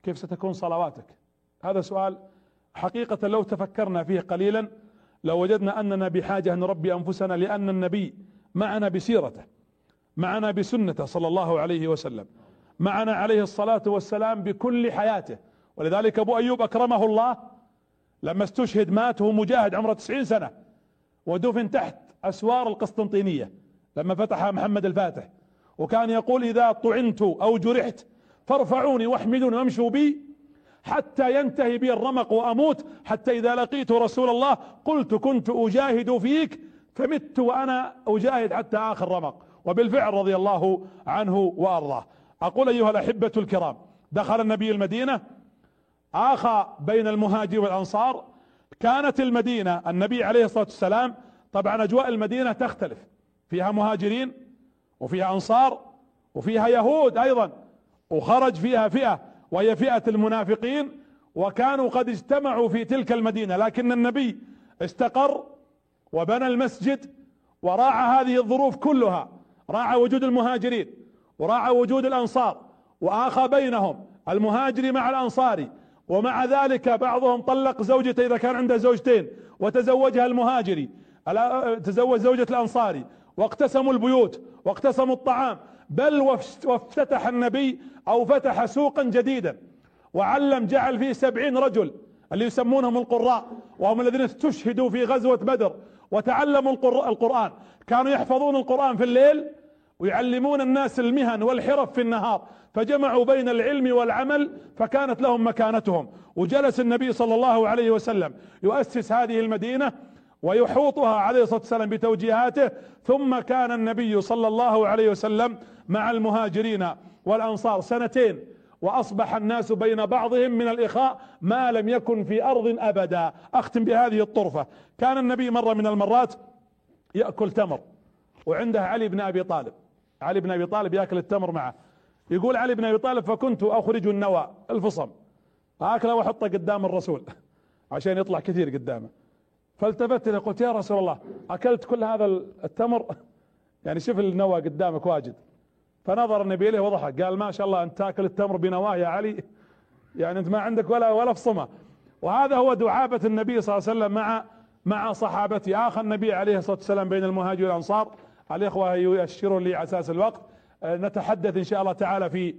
كيف ستكون صلواتك؟ هذا سؤال حقيقة لو تفكرنا فيه قليلا لوجدنا أننا بحاجة أن نربي أنفسنا لأن النبي معنا بسيرته معنا بسنته صلى الله عليه وسلم. معنا عليه الصلاة والسلام بكل حياته. ولذلك أبو أيوب أكرمه الله لما استشهد مات وهو مجاهد عمره 90 سنة ودفن تحت أسوار القسطنطينية لما فتح محمد الفاتح. وكان يقول إذا طعنت أو جرحت فارفعوني واحملوني وامشوا بي حتى ينتهي بي الرمق وأموت. حتى إذا لقيت رسول الله قلت كنت أجاهد فيك فمت وأنا أجاهد حتى آخر رمق. وبالفعل رضي الله عنه وأرضاه. أقول أيها الأحبة الكرام دخل النبي المدينة آخى بين المهاجر والأنصار كانت المدينة النبي عليه الصلاة والسلام طبعا أجواء المدينة تختلف فيها مهاجرين وفيها أنصار وفيها يهود أيضا وخرج فيها فئة وهي فئة المنافقين وكانوا قد اجتمعوا في تلك المدينة لكن النبي استقر وبنى المسجد وراعى هذه الظروف كلها راعى وجود المهاجرين. وراعى وجود الأنصار وآخى بينهم المهاجر مع الأنصاري ومع ذلك بعضهم طلق زوجته إذا كان عنده زوجتين وتزوجها المهاجري تزوج زوجة الأنصاري واقتسموا البيوت واقتسموا الطعام بل وافتتح النبي أو فتح سوقا جديدا وعلم جعل فيه سبعين رجل اللي يسمونهم القراء وهم الذين استشهدوا في غزوة بدر وتعلموا القرآن. كانوا يحفظون القرآن في الليل ويعلمون الناس المهن والحرف في النهار فجمعوا بين العلم والعمل فكانت لهم مكانتهم. وجلس النبي صلى الله عليه وسلم يؤسس هذه المدينة ويحوطها عليه الصلاة والسلام بتوجيهاته ثم كان النبي صلى الله عليه وسلم مع المهاجرين والأنصار سنتين وأصبح الناس بين بعضهم من الإخاء ما لم يكن في أرض أبدا. أختم بهذه الطرفة. كان النبي مرة من المرات يأكل تمر وعنده علي بن أبي طالب. علي بن أبي طالب يأكل التمر معه. يقول علي بن أبي طالب فكنت أخرج النوى الفصم. أكله وأحطه قدام الرسول عشان يطلع كثير قدامه. فالتفت له قلت يا رسول الله أكلت كل هذا التمر؟ يعني شوف النوى قدامك واجد. فنظر النبي إليه وضحك. قال ما شاء الله أنت تأكل التمر بنواة يا علي؟ يعني أنت ما عندك ولا ولا فصمة. وهذا هو دعابة النبي صلى الله عليه وسلم مع مع صحابته. اخى النبي عليه الصلاة والسلام بين المهاجر والأنصار. الإخوة يؤشرون لي على أساس الوقت. آه، نتحدث إن شاء الله تعالى في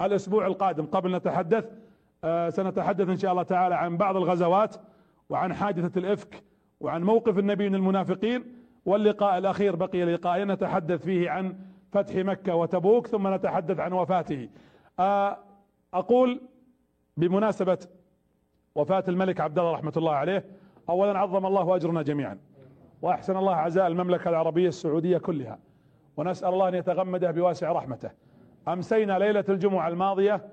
الأسبوع القادم. قبل نتحدث آه، سنتحدث إن شاء الله تعالى عن بعض الغزوات وعن حادثة الإفك وعن موقف النبي من المنافقين. واللقاء الأخير بقي لقاء نتحدث فيه عن فتح مكة وتبوك ثم نتحدث عن وفاته. آه، أقول بمناسبة وفاة الملك عبد الله رحمة الله عليه اولا عظم الله أجرنا جميعا. وأحسن الله عزاء المملكة العربية السعودية كلها. ونسأل الله أن يتغمده بواسع رحمته. أمسينا ليلة الجمعة الماضية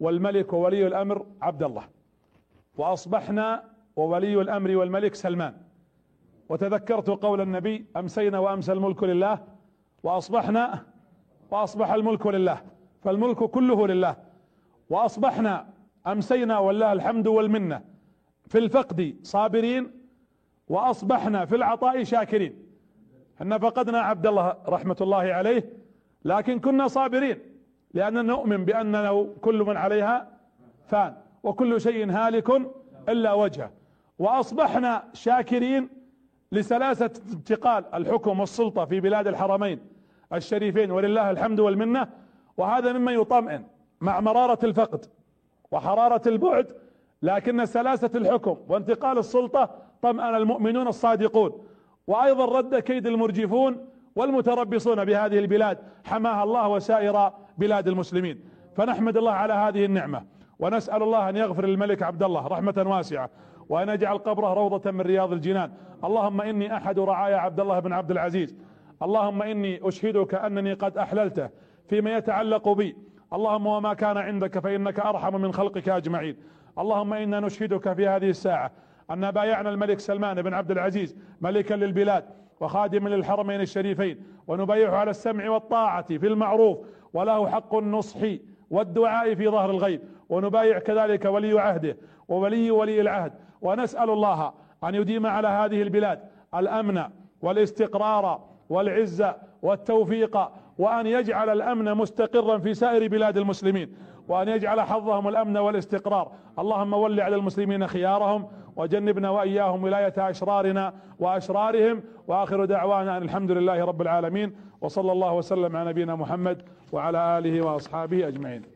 والملك وولي الأمر عبد الله. وأصبحنا وولي الأمر والملك سلمان. وتذكرت قول النبي أمسينا وأمسى الملك لله. وأصبحنا وأصبح الملك لله. فالملك كله لله. وأصبحنا أمسينا والله الحمد والمنة. في الفقد صابرين وأصبحنا في العطاء شاكرين. إحنا فقدنا عبد الله رحمة الله عليه لكن كنا صابرين لاننا نؤمن بأنه كل من عليها فان وكل شيء هالك إلا وجهه. وأصبحنا شاكرين لسلاسة انتقال الحكم والسلطة في بلاد الحرمين الشريفين ولله الحمد والمنة. وهذا مما يطمئن مع مرارة الفقد وحرارة البعد لكن سلاسة الحكم وانتقال السلطة طمأن المؤمنون الصادقون. وأيضا رد كيد المرجفون والمتربصون بهذه البلاد حماها الله وسائر بلاد المسلمين. فنحمد الله على هذه النعمة ونسأل الله أن يغفر للملك عبد الله رحمة واسعة وأن يجعل قبره روضة من رياض الجنان. اللهم إني أحد رعايا عبد الله بن عبد العزيز. اللهم إني أشهدك أنني قد أحللته فيما يتعلق بي. اللهم وما كان عندك فإنك أرحم من خلقك أجمعين. اللهم إنا نشهدك في هذه الساعة أن بايعنا الملك سلمان بن عبد العزيز ملكا للبلاد وخادما للحرمين الشريفين ونبايعه على السمع والطاعة في المعروف وله حق النصح والدعاء في ظهر الغيب ونبايع كذلك ولي عهده وولي ولي العهد. ونسأل الله أن يديم على هذه البلاد الأمن والاستقرار والعزة والتوفيق وأن يجعل الأمن مستقرا في سائر بلاد المسلمين وأن يجعل حظهم الأمن والاستقرار. اللهم ول على المسلمين خيارهم وجنبنا وإياهم ولاية أشرارنا وأشرارهم. وآخر دعوانا أن الحمد لله رب العالمين وصلى الله وسلم على نبينا محمد وعلى آله وأصحابه أجمعين.